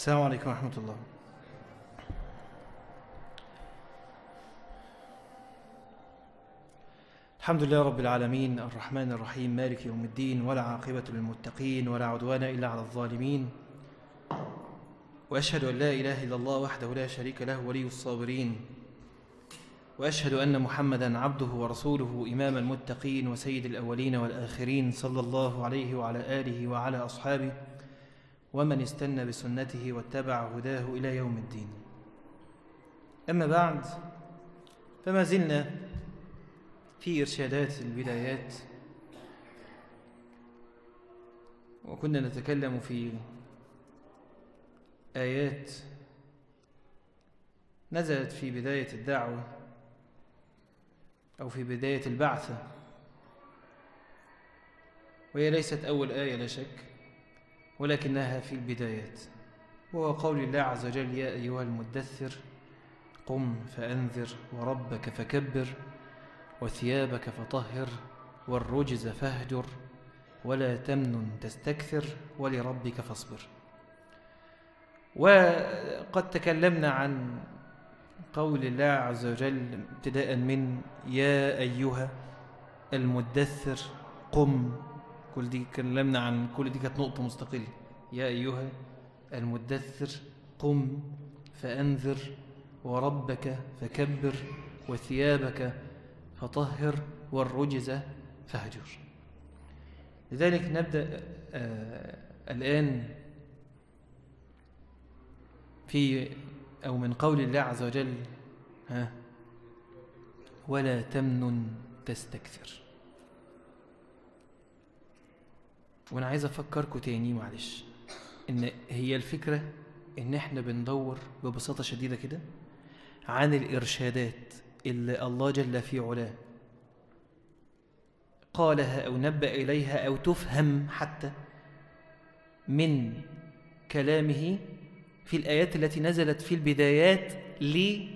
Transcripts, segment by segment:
السلام عليكم ورحمة الله. الحمد لله رب العالمين الرحمن الرحيم مالك يوم الدين ولا عاقبة للمتقين ولا عدوان إلا على الظالمين. وأشهد أن لا إله إلا الله وحده لا شريك له ولي الصابرين. وأشهد أن محمدا عبده ورسوله إمام المتقين وسيد الأولين والآخرين صلى الله عليه وعلى آله وعلى أصحابه. ومن استنى بسنته واتبع هداه إلى يوم الدين. أما بعد فما زلنا في إرشادات البدايات وكنا نتكلم في آيات نزلت في بداية الدعوة أو في بداية البعثة وهي ليست أول آية لا شك. ولكنها في البدايات. وهو قول الله عز وجل يا أيها المدثر قم فأنذر وربك فكبر وثيابك فطهر والرجز فاهجر ولا تمنن تستكثر ولربك فاصبر. وقد تكلمنا عن قول الله عز وجل ابتداء من يا أيها المدثر قم. كل دي تكلمنا عن كل دي كانت نقطة مستقلة. يا أيها المدثر قم فأنذر وربك فكبر وثيابك فطهر والرجز فهجر لذلك نبدأ آه الآن في أو من قول الله عز وجل ها ولا تمنن تستكثر. وأنا عايز افكركم تاني معلش. إن هي الفكرة إن إحنا بندور ببساطة شديدة كده عن الإرشادات اللي الله جل في علاه قالها أو نبأ إليها أو تفهم حتى من كلامه في الآيات التي نزلت في البدايات ليه؟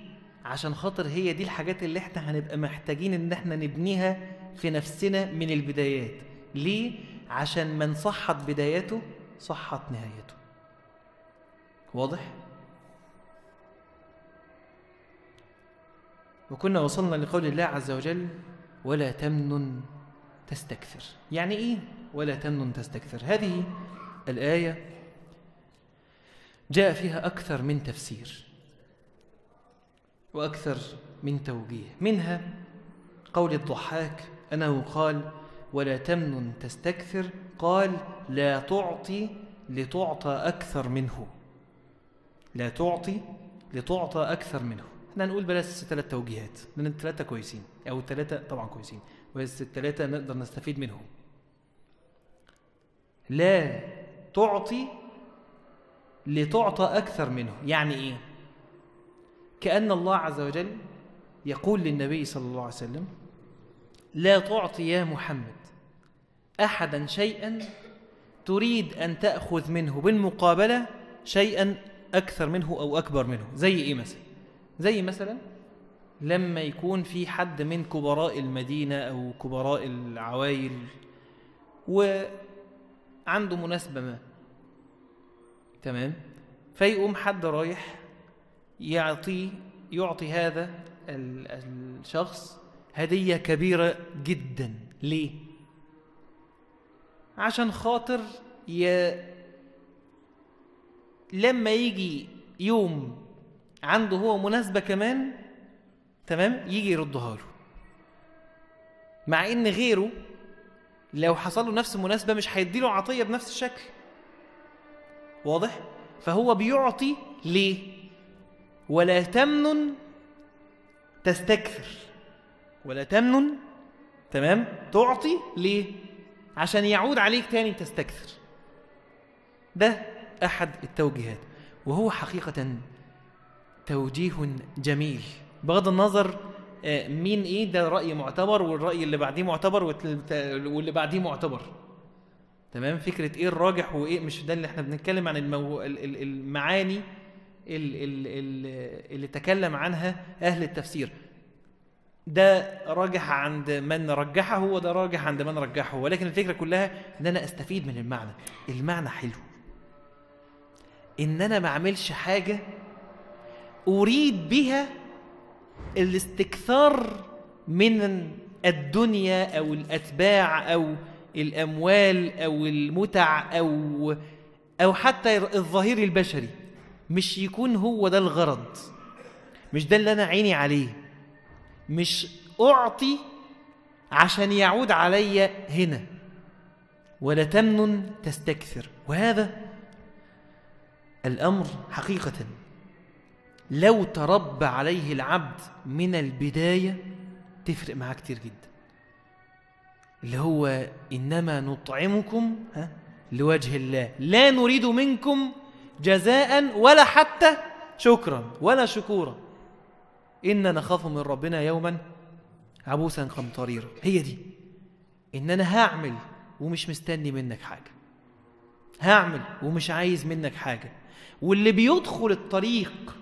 عشان خاطر هي دي الحاجات اللي إحنا هنبقى محتاجين إن إحنا نبنيها في نفسنا من البدايات. ليه؟ عشان من صحت بدايته صحت نهايته. واضح؟ وكنا وصلنا لقول الله عز وجل ولا تمنن تستكثر. يعني إيه؟ ولا تمنن تستكثر. هذه الآية جاء فيها أكثر من تفسير وأكثر من توجيه. منها قول الضحاك أنه قال ولا تمنن تستكثر قال لا تعطي لتعطى أكثر منه. لا تعطي لتعطى أكثر منه. إحنا نقول بلاش ثلاث توجيهات. لأن الثلاثة كويسين. أو الثلاثة طبعا كويسين. بس الثلاثة نقدر نستفيد منهم. لا تعطي لتعطى أكثر منه. يعني إيه؟ كأن الله عز وجل يقول للنبي صلى الله عليه وسلم لا تعطي يا محمد احدا شيئا تريد أن تأخذ منه بالمقابلة شيئا أكثر منه أو أكبر منه. زي إيه مثلا؟ زي مثلا لما يكون في حد من كبراء المدينة أو كبراء العوائل وعنده مناسبة ما. تمام؟ فيقوم حد رايح يعطي يعطي هذا الشخص هدية كبيرة جدا. ليه؟ عشان خاطر ي... لما يجي يوم عنده هو مناسبة كمان تمام؟ يجي يردها له. مع إن غيره لو حصل له نفس المناسبة مش هيديله عطية بنفس الشكل. واضح؟ فهو بيعطي ليه؟ ولا تمنن تستكثر. ولا تمنن تمام؟ تعطي ليه؟ عشان يعود عليك تاني تستكثر ده أحد التوجيهات وهو حقيقة توجيه جميل بغض النظر مين إيه ده رأي معتبر والرأي اللي بعديه معتبر واللي بعديه معتبر. تمام؟ فكرة إيه الراجح وإيه مش ده اللي إحنا بنتكلم عن المو... المعاني اللي تكلم عنها أهل التفسير. ده راجح عند من رجحه وده راجح عند من رجحه ولكن الفكرة كلها إن أنا أستفيد من المعنى. المعنى حلو. إن أنا ما أعملش حاجة أريد بها الاستكثار من الدنيا أو الأتباع أو الأموال أو المتع أو أو حتى الظهير البشري. مش يكون هو ده الغرض. مش ده اللي أنا عيني عليه. مش أعطي عشان يعود علي هنا ولا تمنن تستكثر. وهذا الأمر حقيقة. لو تربى عليه العبد من البداية تفرق معاه كتير جدا. اللي هو إنما نطعمكم ها لوجه الله. لا نريد منكم جزاء ولا حتى شكرا ولا شكورا. إنا نخاف من ربنا يوما عبوسا قمطريرا. هي دي. إن أنا هعمل ومش مستني منك حاجة. هعمل ومش عايز منك حاجة. واللي بيدخل الطريق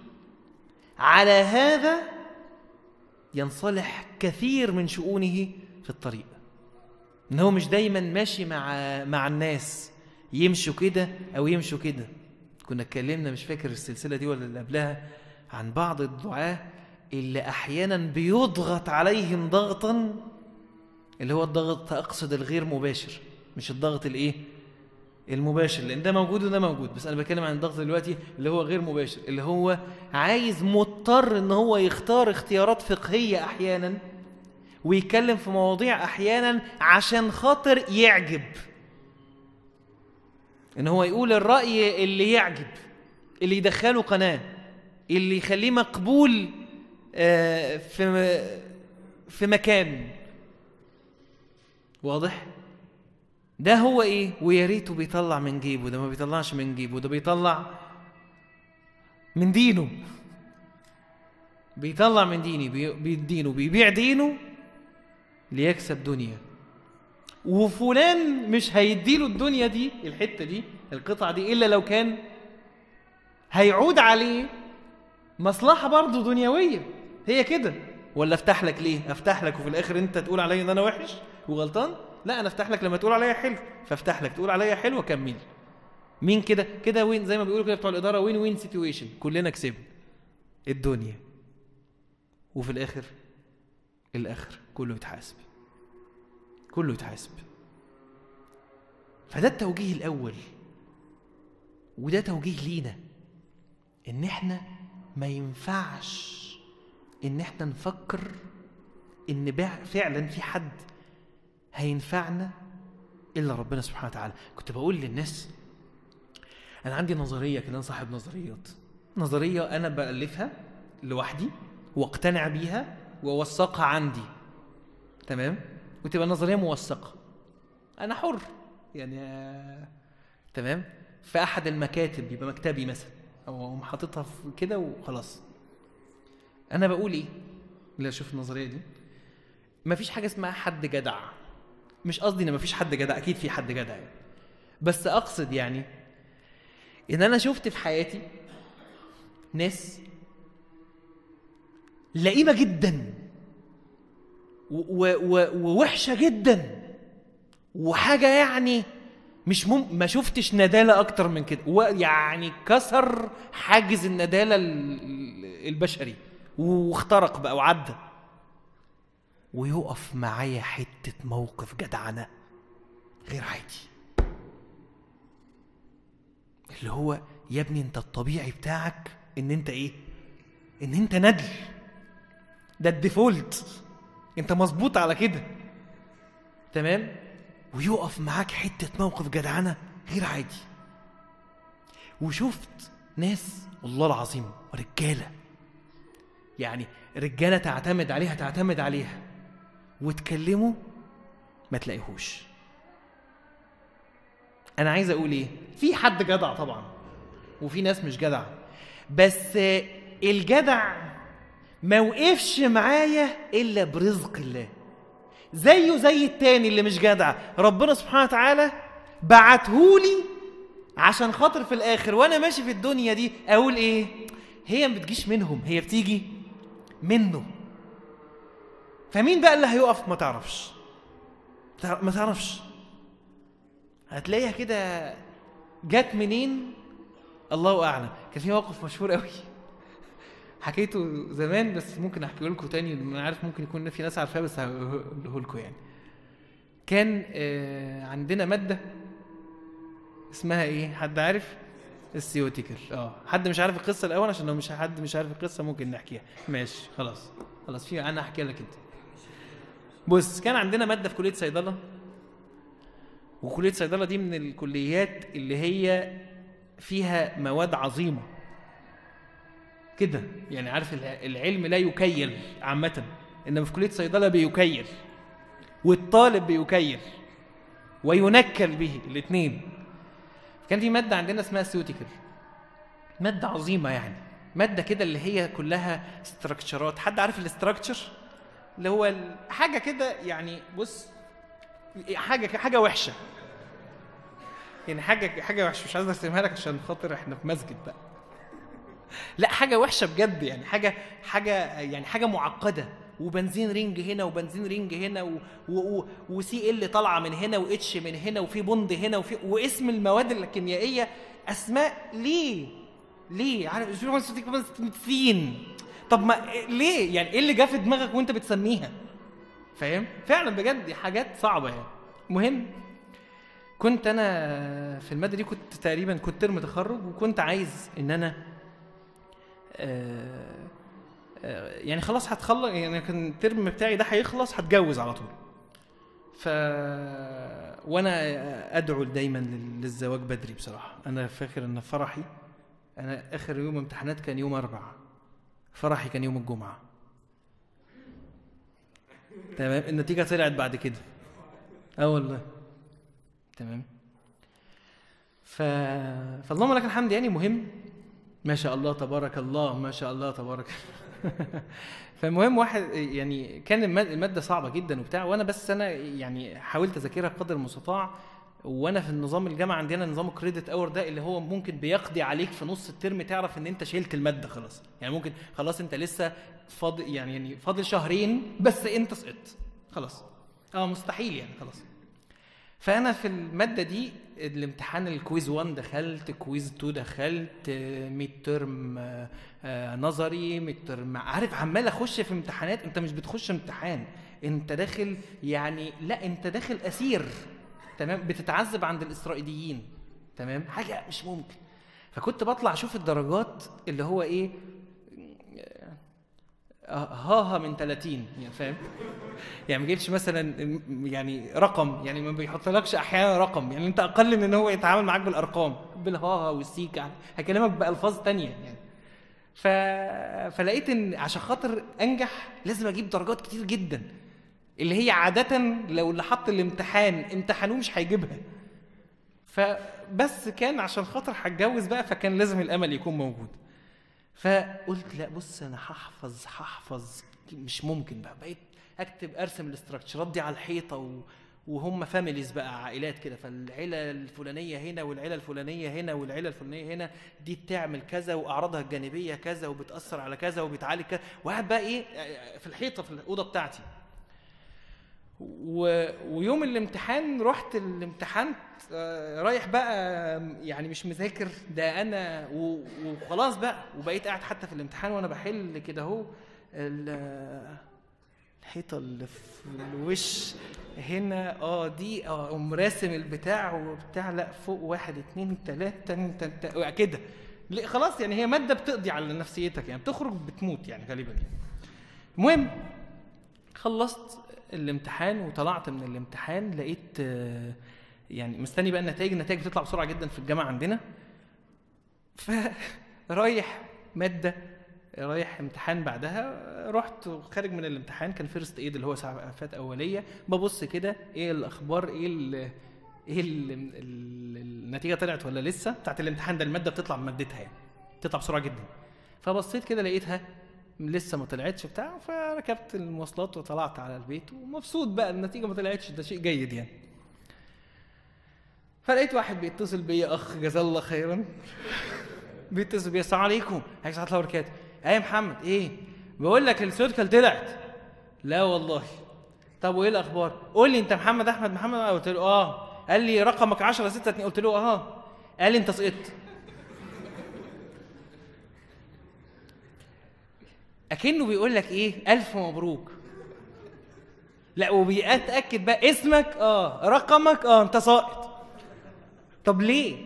على هذا ينصلح كثير من شؤونه في الطريق. إن هو مش دايما ماشي مع مع الناس يمشوا كده أو يمشوا كده. كنا اتكلمنا مش فاكر السلسلة دي ولا اللي قبلها عن بعض الدعاة اللي أحيانا بيضغط عليهم ضغطا اللي هو الضغط أقصد الغير مباشر مش الضغط الإيه؟ المباشر لأن ده موجود وده موجود بس أنا بتكلم عن الضغط دلوقتي اللي هو غير مباشر اللي هو عايز مضطر إن هو يختار اختيارات فقهية أحيانا ويتكلم في مواضيع أحيانا عشان خاطر يعجب. إن هو يقول الرأي اللي يعجب اللي يدخله قناة اللي يخليه مقبول في في مكان. واضح؟ ده هو إيه؟ ويا ريته بيطلع من جيبه ده ما بيطلعش من جيبه ده بيطلع من دينه. بيطلع من ديني بي- بي- دينه بيبيع دينه ليكسب دنيا. وفلان مش هيديله الدنيا دي الحتة دي القطعة دي إلا لو كان هيعود عليه مصلحة برضه دنيوية. هي كده. ولا افتح لك ليه؟ افتح لك وفي الآخر انت تقول عليا إن أنا وحش وغلطان؟ لا أنا افتح لك لما تقول عليا حلو فافتح لك تقول عليا حلو وكمل. مين كده؟ كده win? زي ما بيقولوا كده بتوع الإدارة win win situation كلنا كسبنا. الدنيا. وفي الآخر الآخر كله يتحاسب. كله يتحاسب. فده التوجيه الأول. وده توجيه لينا. إن إحنا ما ينفعش إن إحنا نفكر إن فعلا في حد هينفعنا إلا ربنا سبحانه وتعالى. كنت بقول للناس أنا عندي نظرية كده أنا صاحب نظريات. نظرية أنا بألفها لوحدي وأقتنع بيها وأوثقها عندي. تمام؟ وتبقى نظرية موثقة. أنا حر. يعني تمام؟ في أحد المكاتب يبقى مكتبي مثلا. أو حاططها كده وخلاص. أنا بقول إيه؟ لا شوف النظرية دي. مفيش حاجة اسمها حد جدع. مش قصدي إن مفيش حد جدع أكيد في حد جدع يعني. بس أقصد يعني إن أنا شفت في حياتي ناس لئيمة جدا ووحشة جدا وحاجة يعني مش مم... ما شفتش ندالة أكتر من كده. ويعني كسر حاجز الندالة ال- البشري. واخترق بقى وعدى. ويقف معايا حتة موقف جدعنة غير عادي. اللي هو يا ابني انت الطبيعي بتاعك ان انت إيه؟ ان انت ندل ده الديفولت. انت مظبوط على كده. تمام؟ ويقف معاك حتة موقف جدعنة غير عادي. وشفت ناس والله العظيم رجالة يعني رجالة تعتمد عليها تعتمد عليها. وتكلموا ما تلاقيهوش. أنا عايز أقول إيه؟ في حد جدع طبعا وفي ناس مش جدع. بس الجدع ما وقفش معايا إلا برزق الله. زيه زي التاني اللي مش جدع. ربنا سبحانه وتعالى بعتهولي عشان خاطر في الآخر وأنا ماشي في الدنيا دي أقول إيه؟ هي ما بتجيش منهم هي بتيجي منه. فمين بقى اللي هيقف؟ ما تعرفش. تع- ما تعرفش. هتلاقيها كده جت منين؟ الله أعلم. كان في موقف مشهور قوي حكيته زمان بس ممكن أحكيه لكم تاني أنا عارف ممكن يكون في ناس عارفاه بس هقوله لكم يعني. كان آه، عندنا مادة اسمها إيه؟ حد عارف؟ السيوتيكال. آه. حد مش عارف القصة الأول؟ عشان لو مش حد مش عارف القصة ممكن نحكيها. ماشي خلاص. خلاص في أنا احكي لك أنت. بص كان عندنا مادة في كلية صيدلة. وكلية صيدلة دي من الكليات اللي هي فيها مواد عظيمة. كده. يعني عارف الع- العلم لا يكيل عامة. إنما في كلية صيدلة بيكيل. والطالب بيكيل. وينكل به الاثنين كان في مادة عندنا اسمها سيوتيكال مادة عظيمة يعني. مادة كده اللي هي كلها استراكشرات حد عارف الاستراكشر اللي هو حاجة كده يعني بص حاجة حاجة وحشة. يعني حاجة حاجة وحشة. مش عايز أرسمها لك عشان خاطر إحنا في مسجد بقى. لا حاجة وحشة بجد يعني. حاجة حاجة يعني حاجة معقدة. و benzene ring هنا و benzene ring هنا و... و... و Cl طالعة من هنا و H من هنا وفي bond هنا وفي واسم المواد الكيميائية أسماء ليه؟ ليه؟ عارف فين؟ طب ما ليه؟ يعني إيه اللي جه في دماغك وأنت بتسميها؟ فاهم؟ فعلا بجد دي حاجات صعبة يعني. مهم كنت أنا في المادة دي كنت تقريبا كنت ترم تخرج وكنت عايز إن أنا آه، يعني خلاص هتخلص يعني كان الترم بتاعي ده هيخلص هتجوز على طول. ف وأنا ادعو دايما لل- للزواج بدري بصراحة. أنا فاكر إن فرحي أنا آخر يوم امتحانات كان يوم أربع فرحي كان يوم الجمعة. تمام؟ النتيجة طلعت بعد كده. آه والله. تمام؟ ف فاللهم لك الحمد يعني مهم. ما شاء الله تبارك الله ما شاء الله تبارك فالمهم واحد يعني كان الماد- المادة صعبة جدا وبتاع وأنا بس أنا يعني حاولت أذاكرها قدر المستطاع وأنا في النظام الجامعة عندنا نظام ال credit hour ده اللي هو ممكن بيقضي عليك في نص الترم تعرف إن أنت شلت المادة خلاص. يعني ممكن خلاص أنت لسه فاضل يعني يعني فاضل شهرين بس أنت سقطت. خلاص. آه مستحيل يعني خلاص. فأنا في المادة دي الامتحان ال quiz 1 دخلت quiz 2 دخلت midterm نظري midterm عارف عمال أخش في امتحانات أنت مش بتخش امتحان أنت داخل يعني لا أنت داخل أسير تمام؟ بتتعذب عند الإسرائيليين تمام؟ حاجة مش ممكن. فكنت بطلع أشوف الدرجات اللي هو إيه آه، هاها من 30 يعني فاهم؟ يعني ما جبتش مثلا يعني رقم يعني ما بيحطلكش أحيانا رقم يعني أنت أقل من إن هو يتعامل معاك بالأرقام بالهاها والسيكا هكلمك بألفاظ تانية يعني. ف... فلقيت إن عشان خاطر أنجح لازم أجيب درجات كتير جدا اللي هي عادة لو اللي حط الامتحان امتحنوه مش هيجيبها. فبس كان عشان خاطر هتجوز بقى فكان لازم الأمل يكون موجود. فقلت لا بص أنا هحفظ هحفظ مش ممكن بقى. بقيت أكتب أرسم ال structure ات دي على الحيطة و... وهم families بقى عائلات كده. فالعيلة الفلانية هنا والعيلة الفلانية هنا والعيلة الفلانية هنا دي بتعمل كذا وأعراضها الجانبية كذا وبتأثر على كذا وبتعالج كذا. وقاعد بقى إيه في الحيطة في الأوضة بتاعتي. و... ويوم الامتحان رحت الامتحان آه، رايح بقى يعني مش مذاكر ده أنا و... وخلاص بقى وبقيت قاعد حتى في الامتحان وأنا بحل كده أهو ال- الحيطة اللي في الوش هنا آه دي آه راسم البتاع وبتاع لأ فوق واحد اتنين تلاتة تلاته كده لأ، خلاص يعني هي مادة بتقضي على نفسيتك يعني بتخرج بتموت يعني غالبا يعني. المهم خلصت الامتحان وطلعت من الامتحان لقيت آه، يعني مستني بقى النتائج النتائج بتطلع بسرعة جدا في الجامعة عندنا. فرايح مادة رايح امتحان بعدها رحت خارج من الامتحان كان فيرست ايد اللي هو اسعافات أولية. ببص كده إيه الأخبار؟ إيه ال إيه ال ال النتيجة طلعت ولا لسه؟ بتاعت الامتحان ده المادة بتطلع بمادتها يعني بتطلع بسرعة جدا. فبصيت كده لقيتها لسه ما طلعتش بتاع فركبت المواصلات وطلعت على البيت ومبسوط بقى النتيجة ما طلعتش ده شيء جيد يعني. فلقيت واحد بيتصل بيا أخ جزاه الله خيرا. بيتصل بيا السلام عليكم. عليكم الله وبركاته إيه يا محمد إيه؟ بقول لك السودكال طلعت. لا والله. طب وإيه الأخبار؟ قول لي أنت محمد أحمد؟ محمد؟ قلت له آه. قال لي رقمك 10 6 2 قلت له آه. قال لي أنت سقطت. أكنه بيقول لك إيه؟ ألف مبروك. لا وبيتأكد بقى اسمك آه رقمك آه أنت ساقط. طب ليه؟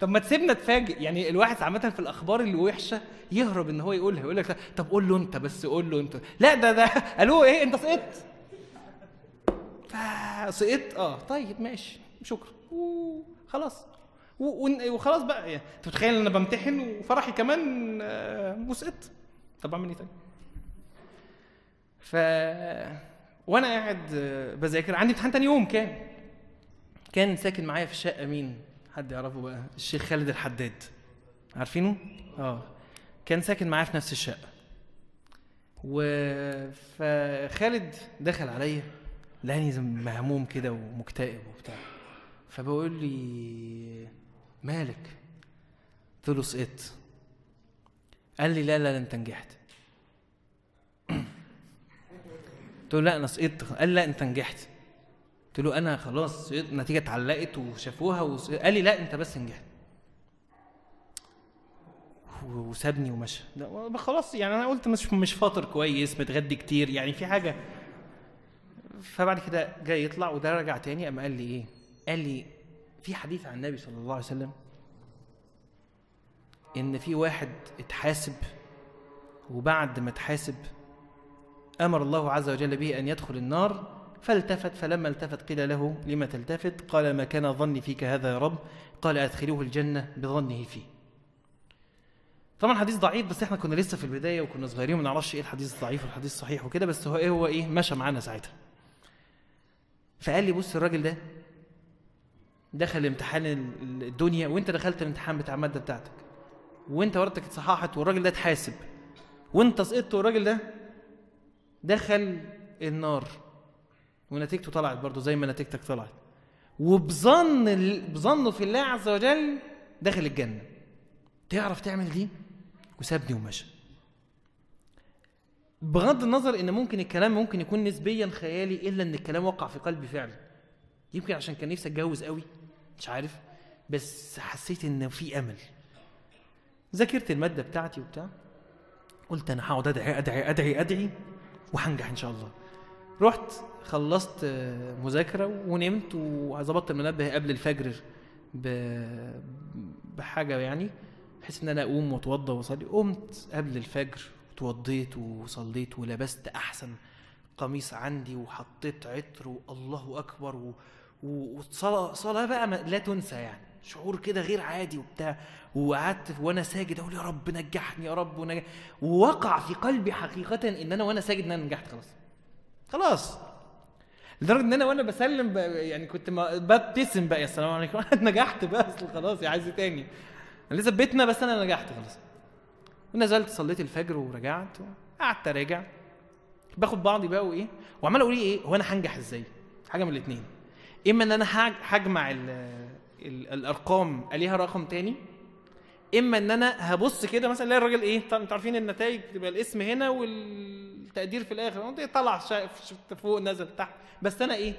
طب ما تسيبنا تفاجئ. يعني الواحد عامة في الأخبار اللي وحشة يهرب إن هو يقولها يقول لك طب قول له أنت بس قول له أنت. لا ده ده. قالوا إيه؟ أنت سقطت. سقطت؟ آه. طيب ماشي. شكرا. وخلاص وخلاص بقى. يعني أنت متخيل أنا بمتحن وفرحي كمان آه، وسقطت؟ طب اعمل إيه طيب؟ ف وأنا قاعد آه، بذاكر. عندي امتحان تاني يوم كان. كان ساكن معايا في الشقة مين؟ حد يعرفه بقى؟ الشيخ خالد الحداد. عارفينه؟ آه. كان ساكن معايا في نفس الشقة. و فخالد دخل عليا. لاني مهموم كده ومكتئب وبتاع. فبقول لي مالك؟ قلت له سقطت. قال لي لا لا, لا انت نجحت. قلت له لا أنا سقطت قال لا انت نجحت. قلت له أنا خلاص النتيجة اتعلقت وشافوها وس... قال لي لا انت بس نجحت. وسابني ومشى. خلاص يعني أنا قلت مش مش فاطر كويس متغدي كتير يعني في حاجة. فبعد كده جاي يطلع وده رجع تاني قام قال لي إيه؟ قال لي في حديث عن النبي صلى الله عليه وسلم إن في واحد اتحاسب وبعد ما اتحاسب أمر الله عز وجل به أن يدخل النار فالتفت فلما التفت قيل له لما تلتفت؟ قال ما كان ظني فيك هذا يا رب. قال ادخلوه الجنة بظنه فيه. طبعا حديث ضعيف بس إحنا كنا لسه في البداية وكنا صغيرين وما نعرفش إيه الحديث الضعيف والحديث الصحيح وكده بس هو إيه هو إيه مشى معانا ساعتها. فقال لي بص الراجل ده دخل امتحان الدنيا وأنت دخلت الامتحان بتاع المادة بتاعتك. وانت ورقتك اتصححت والراجل ده اتحاسب. وانت سقطت والراجل ده دخل النار. ونتيجته طلعت برضه زي ما نتيجتك طلعت. وبظن بظنه في الله عز وجل دخل الجنة. تعرف تعمل دي؟ وسابني ومشى. بغض النظر إن ممكن الكلام ممكن يكون نسبيا خيالي إلا إن الكلام وقع في قلبي فعلا. يمكن عشان كان نفسي أتجوز قوي مش عارف. بس حسيت إن في أمل. ذاكرت المادة بتاعتي وبتاع. قلت أنا هقعد أدعي أدعي أدعي أدعي وهنجح إن شاء الله. رحت خلصت مذاكرة ونمت وظبطت المنبه قبل الفجر بحاجة يعني بحيث إن أنا أقوم وأتوضى وأصلي. قمت قبل الفجر اتوضيت وصليت ولبست أحسن قميص عندي وحطيت عطر والله أكبر. وصلاه صلاة بقى لا تنسى يعني. شعور كده غير عادي وبتاع. وقعدت وأنا ساجد أقول يا رب نجحني يا رب ونجح ووقع في قلبي حقيقة إن أنا وأنا ساجد إن أنا نجحت خلاص. خلاص. لدرجة إن أنا وأنا بسلم يعني كنت ببتسم بقى يا سلام عليكم. نجحت بقى خلاص يا عايز إيه تاني؟ أنا لسه بيتنا بس أنا نجحت خلاص. ونزلت صليت الفجر ورجعت قعدت أراجع. باخد بعضي بقى وإيه وعمال أقول إيه هو أنا هنجح إزاي؟ حاجة من الاثنين إما إن أنا هجمع الأرقام أليها رقم تاني؟ إما إن أنا هبص كده مثلا ألاقي الراجل إيه؟ أنتوا عارفين النتائج تبقى الاسم هنا والتقدير في الآخر. طلع شفت فوق نزل تحت. بس أنا إيه؟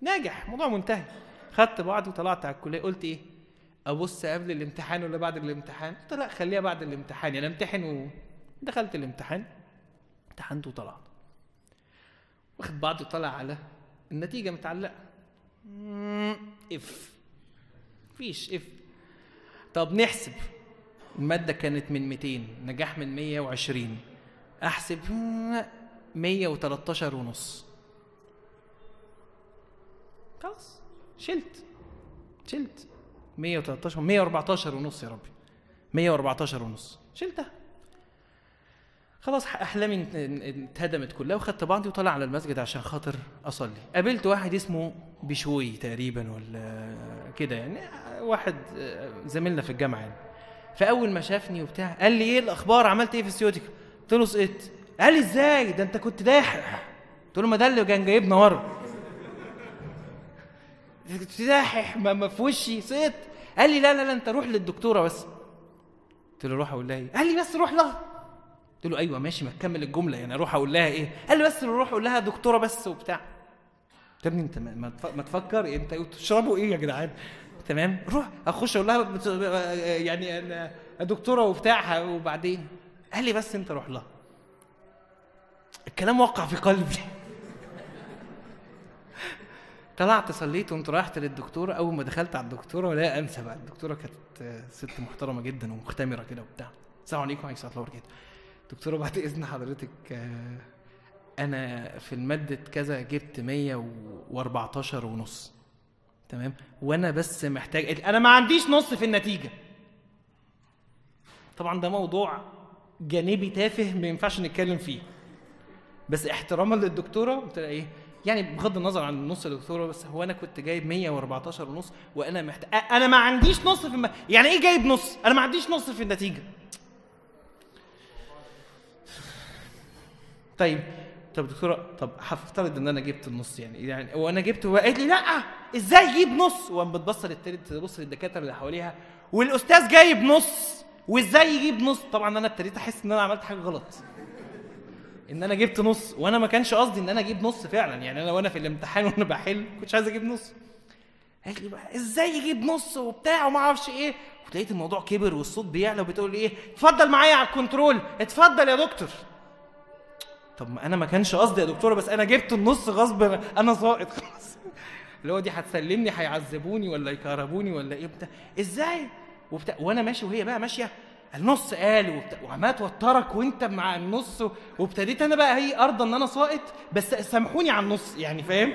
ناجح. موضوع منتهي. خدت بعضي وطلعت على الكلية. قلت إيه؟ أبص قبل الامتحان ولا بعد الامتحان؟ قلت لا خليها بعد الامتحان. يعني أمتحن ودخلت الامتحان امتحنت وطلعت. واخد بعضي وطلع على النتيجة متعلقة. إف. فيش اف طب نحسب. المادة كانت من 200 نجاح من 120 أحسب 113 ونص. خلاص شلت. شلت. 113 114 ونص يا ربي. 114 ونص. شلتها. خلاص أحلامي اتهدمت كلها وخدت بعضي وطلع على المسجد عشان خاطر أصلي. قابلت واحد اسمه بشوي تقريبا ولا كده يعني واحد زميلنا في الجامعة يعني. فأول ما شافني وبتاع قال لي إيه الأخبار؟ عملت إيه في السيوتك قلت له سقطت قال لي إزاي؟ ده أنت كنت داحح قلت له ما ده اللي كان جايبنا ورا. كنت داحح ما في وشي. سقطت قال لي لا لا لا أنت روح للدكتورة بس. قلت له روح أقول لها إيه؟ قال لي بس روح لها. قلت له أيوه ماشي ما تكمل الجملة يعني أروح أقول لها إيه؟ قال لي بس روح أقول لها دكتورة بس وبتاع. يا ابني أنت ما تفكر أنت تشربوا إيه يا جدعان؟ تمام روح أخش أقول لها يعني أنا دكتورة وبتاع وبعدين؟ قال لي بس أنت روح لها. الكلام وقع في قلبي. طلعت صليت وقمت رايحت للدكتوره أول ما دخلت على الدكتورة ولا أنسى بقى الدكتورة كانت ست محترمة جدا ومختمرة كده وبتاع. السلام عليكم وعليكم السلام ورحمة دكتورة بعد إذن حضرتك أنا في المادة كذا جبت 114 ونص. تمام؟ وأنا بس محتاج أنا ما عنديش نص في النتيجة. طبعا ده موضوع جانبي تافه ما ينفعش نتكلم فيه. بس احتراما للدكتورة قلت لها إيه؟ يعني بغض النظر عن النص الدكتوره بس هو أنا كنت جايب 114 ونص وأنا محتاج أنا ما عنديش نص في الم... يعني إيه جايب نص؟ أنا ما عنديش نص في النتيجة. طيب طب دكتورة طب هفترض إن أنا جبت النص يعني يعني وأنا جبت وقالت لي لأ إزاي يجيب نص؟ وقام بتبص تبص للدكاترة اللي حواليها والأستاذ جايب نص وإزاي يجيب نص؟ طبعا أنا ابتديت أحس إن أنا عملت حاجة غلط. إن أنا جبت نص وأنا ما كانش قصدي إن أنا أجيب نص فعلا يعني أنا وأنا في الامتحان وأنا بحل كنتش عايز أجيب نص. قالت لي بقى إزاي يجيب نص وبتاع وما أعرفش إيه؟ ولقيت الموضوع كبر والصوت بيعلى وبتقول إيه اتفضل معايا على الكنترول اتفضل يا دكتور. طب ما أنا ما كانش قصدي يا دكتورة بس أنا جبت النص غصب أنا ساقط خلاص. اللي هو دي هتسلمني هيعذبوني ولا يكهربوني ولا إيه؟ بتاع إزاي؟ وبتاع. وأنا ماشي وهي بقى ماشية النص قال وبتاع. وعمال توترك وأنت مع النص وابتديت أنا بقى هي ارضى إن أنا ساقط بس سامحوني على النص يعني فاهم؟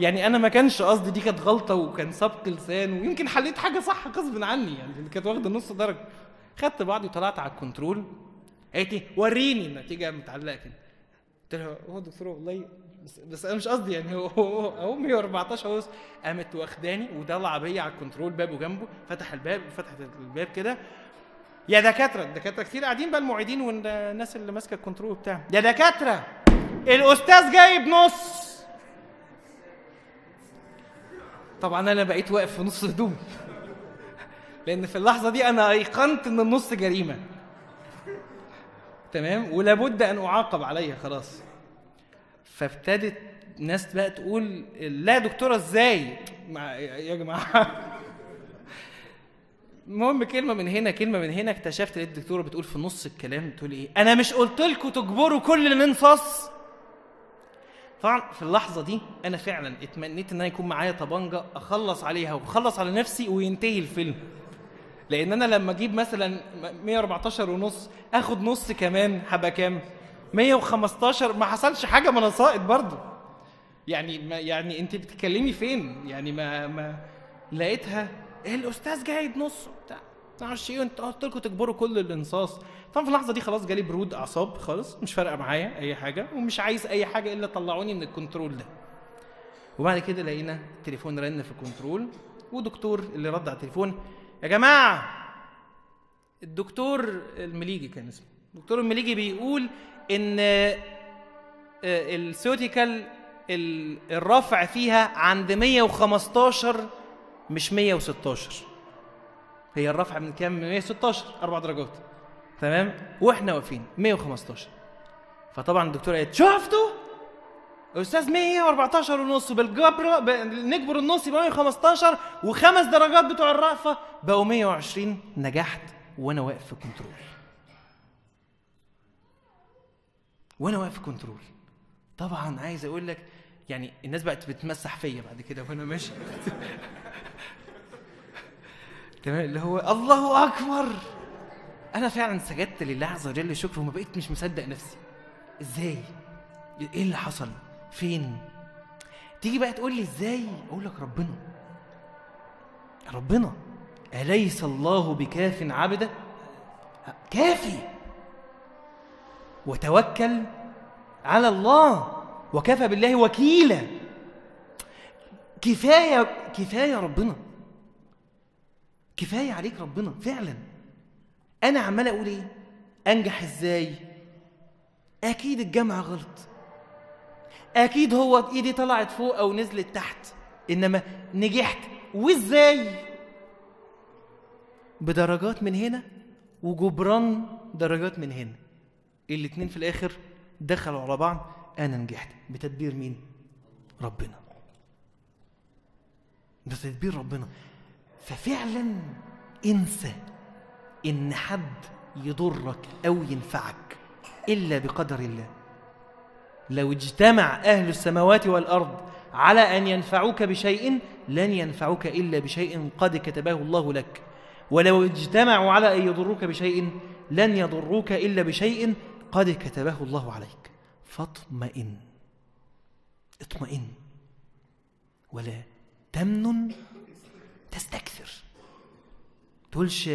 يعني أنا ما كانش قصدي دي كانت غلطة وكان سبق لسان ويمكن حليت حاجة صح غصب عني يعني اللي كانت واخدة نص درجة. خدت بعضي وطلعت على الكنترول. قالت لي وريني النتيجة متعلقة كده. قلت لها هو دكتور والله بس, بس أنا مش قصدي يعني هو هو اهو 114 اهو قامت واخداني وطلع بيا على الكنترول بابه جنبه فتح الباب فتحت الباب كده. يا دكاترة الدكاتره كتير قاعدين بقى المعيدين والناس اللي ماسكة الكنترول بتاع يا دكاترة الأستاذ جايب نص طبعا أنا بقيت واقف في نص هدوم لأن في اللحظة دي أنا أيقنت إن النص جريمة. تمام؟ ولابد أن أعاقب عليها خلاص. فابتدت ناس بقى تقول لا دكتورة إزاي؟ يا جماعة. المهم كلمة من هنا كلمة من هنا اكتشفت لقيت الدكتوره بتقول في نص الكلام بتقول إيه؟ أنا مش قلت لكم تجبروا كل اللي نصص طبعا في اللحظة دي أنا فعلا اتمنيت إن أنا يكون معايا طبنجه أخلص عليها وأخلص على نفسي وينتهي الفيلم. لأن أنا لما أجيب مثلا 114 ونص اخد نص كمان هبقى كام؟ 115 ما حصلش حاجة ما أنا برضه. يعني ما يعني انت بتتكلمي فين؟ يعني ما ما لقيتها الأستاذ جايب نص وبتاع؟ ما أعرفش إيه انت قلت لكم تجبروا كل الإنصاص. طبعا في اللحظة دي خلاص جالي برود أعصاب خالص مش فارقة معايا أي حاجة ومش عايز أي حاجة إلا طلعوني من الكنترول ده. وبعد كده لقينا التليفون رن في الكنترول ودكتور اللي رد على التليفون يا جماعة الدكتور المليجي كان اسمه. الدكتور المليجي بيقول إن ال ceutical الرفع فيها عند 115 مش 116 هي الرفع من كام؟ من 116 أربع درجات. تمام؟ وإحنا واقفين. 115 فطبعا الدكتوره قالت شفتوا؟ أستاذ 114 ونص بالجبر ب... نجبر النص يبقى 115 وخمس درجات بتوع الرأفة بقوا 120 نجحت وأنا واقف في كنترول. وأنا واقف في كنترول. طبعا عايز أقول لك يعني الناس بقت بتمسح فيا بعد كده وأنا ماشي. تمام؟ اللي هو الله أكبر! أنا فعلا سجدت لله عز وجل شكر وما بقيت مش مصدق نفسي. إزاي؟ إيه اللي حصل؟ فين؟ تيجي بقى تقول لي إزاي؟ أقول لك ربنا. ربنا. أليس الله بكاف عبده؟ كافي. وتوكل على الله وكفى بالله وكيلا. كفاية كفاية ربنا. كفاية عليك ربنا فعلا. أنا عمال أقول إيه؟ أنجح إزاي؟ أكيد الجامعة غلط. أكيد هو إيدي طلعت فوق أو نزلت تحت إنما نجحت. وإزاي؟ بدرجات من هنا وجبران درجات من هنا. الاتنين في الآخر دخلوا على بعض أنا نجحت. بتدبير مين؟ ربنا. ده تدبير ربنا. ففعلا انسى إن حد يضرك أو ينفعك إلا بقدر الله. لو اجتمع أهل السماوات والأرض على أن ينفعوك بشيء لن ينفعوك إلا بشيء قد كتبه الله لك. ولو اجتمعوا على أن يضروك بشيء لن يضروك إلا بشيء قد كتبه الله عليك. فاطمئن. اطمئن. ولا تمنن. تستكثر. تقولش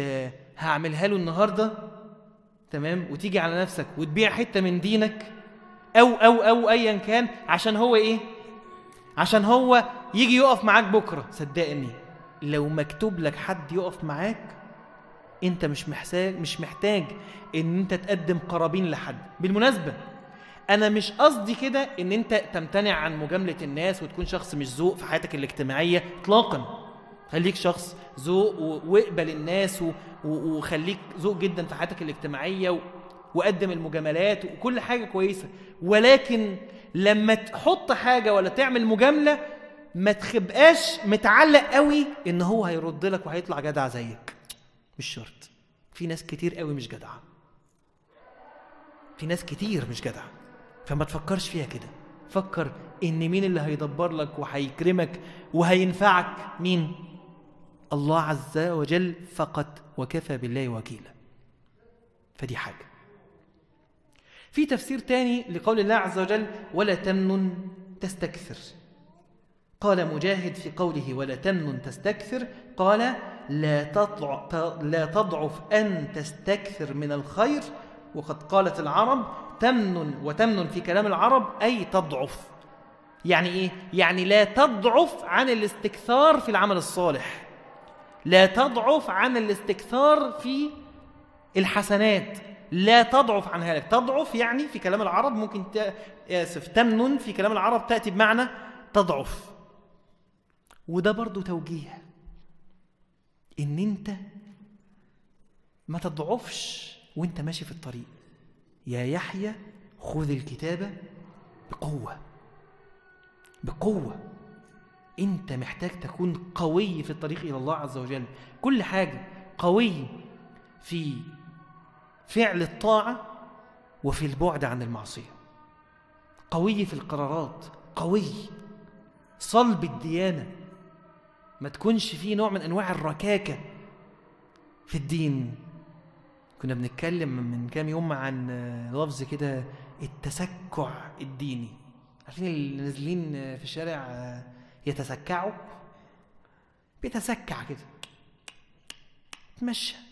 هعملها له النهارده؟ تمام؟ وتيجي على نفسك وتبيع حتة من دينك؟ أو أو أو ايا كان عشان هو إيه؟ عشان هو يجي يقف معاك بكرة. صدقني لو مكتوب لك حد يقف معاك أنت مش محتاج مش محتاج إن أنت تقدم قرابين لحد. بالمناسبة أنا مش قصدي كده إن أنت تمتنع عن مجاملة الناس وتكون شخص مش ذوق في حياتك الاجتماعية اطلاقا. خليك شخص ذوق وإقبل الناس وخليك ذوق جدا في حياتك الاجتماعية وقدم المجاملات وكل حاجة كويسة. ولكن لما تحط حاجة ولا تعمل مجاملة ما تبقاش متعلق قوي إن هو هيرد لك وهيطلع جدع زيك. مش شرط. في ناس كتير قوي مش جدعة. في ناس كتير مش جدعة. فما تفكرش فيها كده. فكر إن مين اللي هيدبر لك وهيكرمك وهينفعك؟ مين؟ الله عز وجل فقط وكفى بالله وكيلا. فدي حاجة. في تفسير تاني لقول الله عز وجل ولا تمنن تستكثر قال مجاهد في قوله ولا تمنن تستكثر قال لا تضعف, لا تضعف أن تستكثر من الخير وقد قالت العرب تمنن وتمنن في كلام العرب أي تضعف يعني إيه؟ يعني لا تضعف عن الاستكثار في العمل الصالح. لا تضعف عن الاستكثار في الحسنات. لا تضعف عن هذا. تضعف يعني في كلام العرب ممكن ت... آسف تمنن في كلام العرب تأتي بمعنى تضعف. وده برضو توجيه. إن أنت ما تضعفش وأنت ماشي في الطريق. يا يحيى خذ الكتاب بقوة. بقوة. أنت محتاج تكون قوي في الطريق إلى الله عز وجل. كل حاجة قوي في فعل الطاعة وفي البعد عن المعصية. قوي في القرارات قوي. صلب الديانة. ما تكونش فيه نوع من أنواع الركاكة في الدين. كنا بنتكلم من كام يوم عن لفظ كده التسكع الديني. عارفين اللي نازلين في الشارع يتسكعوا؟ بيتسكع كده. تمشى.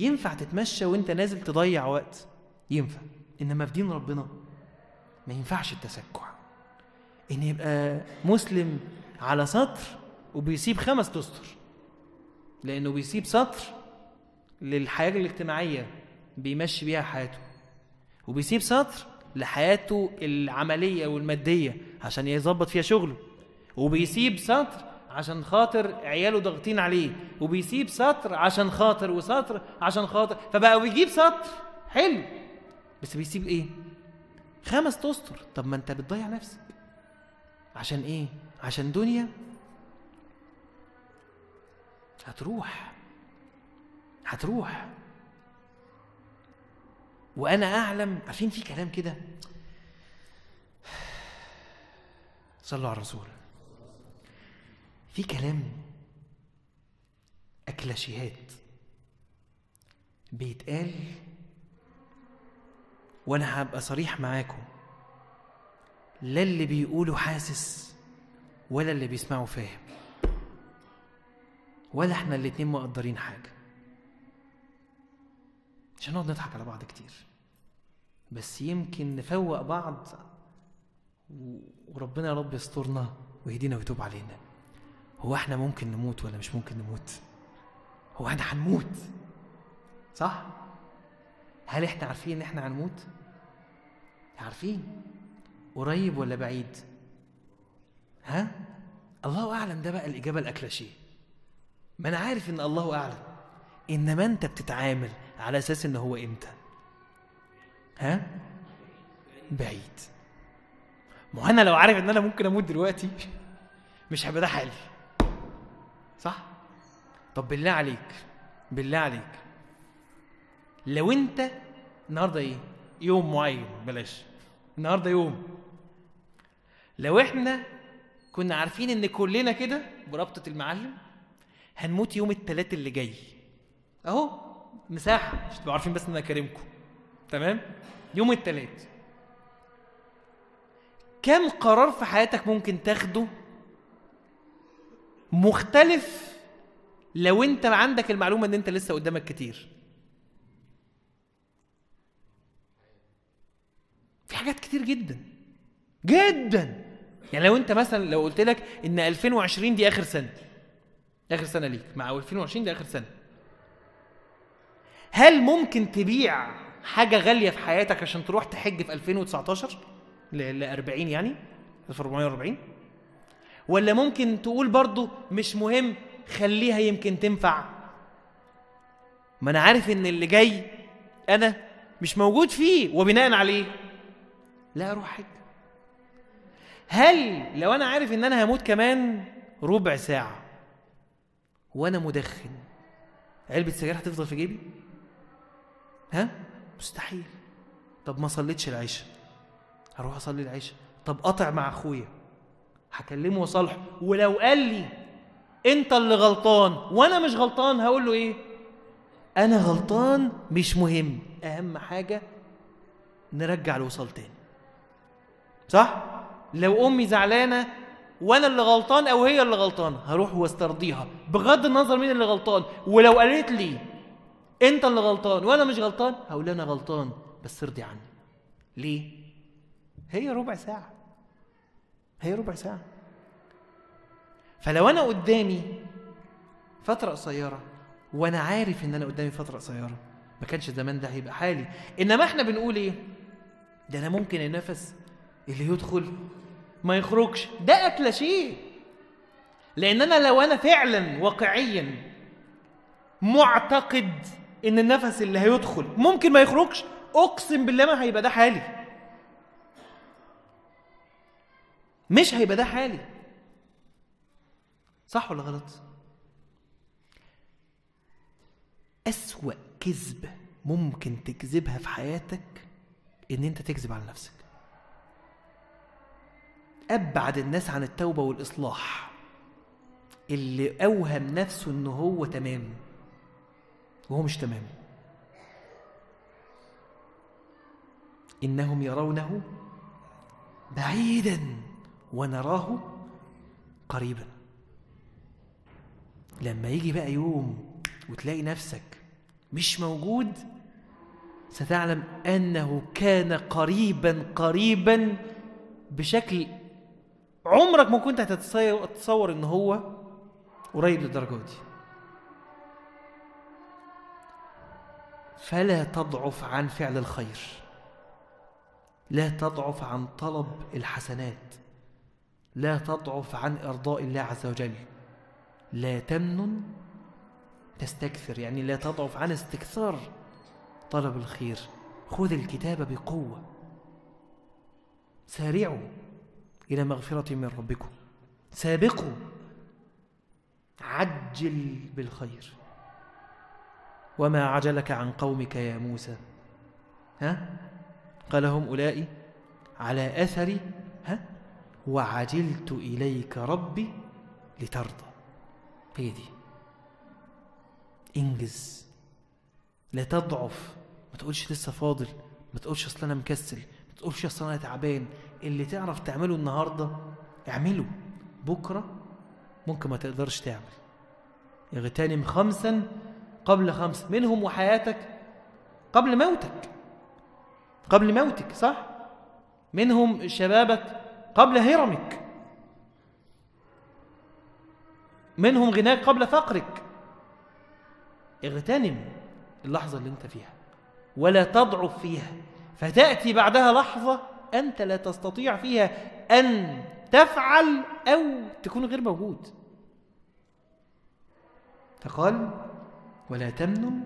ينفع تتمشى وانت نازل تضيع وقت؟ ينفع. إنما في دين ربنا ما ينفعش التسكع. إن يبقى مسلم على سطر وبيسيب خمس تستر لأنه بيسيب سطر للحياة الاجتماعية بيمشي بيها حياته. وبيسيب سطر لحياته العملية والمادية عشان يظبط فيها شغله. وبيسيب سطر عشان خاطر عياله ضاغطين عليه وبيسيب سطر عشان خاطر وسطر عشان خاطر فبقى بيجيب سطر. حلو. بس بيسيب إيه؟ خمس تستر. طب ما أنت بتضيع نفسك. عشان إيه؟ عشان دنيا. هتروح. هتروح. وأنا أعلم. عارفين في كلام كده؟ صلوا على الرسول. في كلام. أكلاشيهات بيتقال وأنا هبقى صريح معاكم. لا اللي بيقوله حاسس ولا اللي بيسمعه فاهم. ولا إحنا الاتنين مقدرين حاجة. مش هنقعد نضحك على بعض كتير. بس يمكن نفوق بعض وربنا يا رب يسترنا ويهدينا ويتوب علينا. هو إحنا ممكن نموت ولا مش ممكن نموت؟ هو إحنا هنموت صح؟ هل إحنا عارفين ان إحنا هنموت؟ عارفين. قريب ولا بعيد؟ ها؟ الله أعلم ده بقى الإجابة الاكلاشيه ما أنا عارف إن الله أعلم. إنما أنت بتتعامل على أساس إن هو إمتى؟ ها؟ بعيد. ما أنا لو عارف إن أنا ممكن أموت دلوقتي مش هيبقى ده حالي. صح؟ طب بالله عليك بالله عليك. لو انت النهارده إيه؟ يوم معين بلاش. النهارده يوم. لو إحنا كنا عارفين ان كلنا كده بربطة المعلم هنموت يوم الثلاث اللي جاي. اهو مساحة مش تبقوا عارفين بس إن أنا كريمكم. تمام؟ يوم الثلاث كم قرار في حياتك ممكن تاخده مختلف لو انت عندك المعلومة ان انت لسه قدامك كتير. في حاجات كتير جدا. جدا! يعني لو انت مثلا لو قلت لك إن 2020 دي آخر سنة. آخر سنة ليك. مع 2020 دي آخر سنة. هل ممكن تبيع حاجة غالية في حياتك عشان تروح تحج في 2019 ل 40 يعني؟ 1440 ولا ممكن تقول برضو مش مهم خليها يمكن تنفع. ما أنا عارف إن اللي جاي أنا مش موجود فيه وبناء عليه لا أروح حج. هل لو أنا عارف إن أنا هموت كمان ربع ساعة وأنا مدخن علبة سجاير هتفضل في جيبي؟ ها؟ مستحيل. طب ما صليتش العشاء. هروح أصلي العشاء. طب قطع مع أخويا. هكلمه وصالحه ولو قال لي انت اللي غلطان وأنا مش غلطان هقول له إيه؟ أنا غلطان مش مهم. اهم حاجة نرجع الوصال تاني. صح؟ لو امي زعلانة وأنا اللي غلطان أو هي اللي غلطانه هروح واسترضيها. بغض النظر مين اللي غلطان. ولو قالت لي انت اللي غلطان وأنا مش غلطان هقول أنا غلطان بس ارضي عني. ليه؟ هي ربع ساعة. هي ربع ساعة. فلو أنا قدامي فترة قصيرة وأنا عارف إن أنا قدامي فترة قصيرة ما كانش زمان ده هيبقى حالي. إنما إحنا بنقول إيه؟ ده أنا ممكن النفس اللي يدخل ما يخرجش. ده أكل شيء. لأن أنا لو أنا فعلا واقعيا معتقد إن النفس اللي هيدخل ممكن ما يخرجش أقسم بالله ما هيبقى ده حالي. مش هيبقى ده حالي. صح ولا غلط؟ أسوأ كذبة ممكن تكذبها في حياتك إن أنت تكذب على نفسك. أبعد الناس عن التوبة والإصلاح. اللي أوهم نفسه إنه هو تمام وهو مش تمام. إنهم يرونه بعيدا. ونراه قريبا. لما يجي بقى يوم وتلاقي نفسك مش موجود ستعلم أنه كان قريبا قريبا بشكل عمرك ما كنت هتتصور إن هو قريب للدرجة دي. فلا تضعف عن فعل الخير لا تضعف عن طلب الحسنات. لا تضعف عن إرضاء الله عز وجل. لا تمنن تستكثر يعني لا تضعف عن استكثار طلب الخير. خذ الكتاب بقوة. سارعوا إلى مغفرة من ربكم. سابقوا. عجل بالخير. وما عجلك عن قومك يا موسى؟ ها؟ قال هم أولئك على أثري ها؟ وعجلت إليك ربي لترضى. هي دي. انجز. لا تضعف. ما تقولش لسه فاضل. ما تقولش أصل أنا مكسل. ما تقولش أصل أنا تعبان. اللي تعرف تعمله النهارده اعمله. بكرة ممكن ما تقدرش تعمل. اغتنم خمسا قبل خمس منهم وحياتك قبل موتك. قبل موتك صح؟ منهم شبابك قبل هرمك. منهم غناك قبل فقرك. اغتنم اللحظة اللي انت فيها ولا تضعف فيها. فتأتي بعدها لحظة أنت لا تستطيع فيها أن تفعل أو تكون غير موجود. فقال ولا تمنن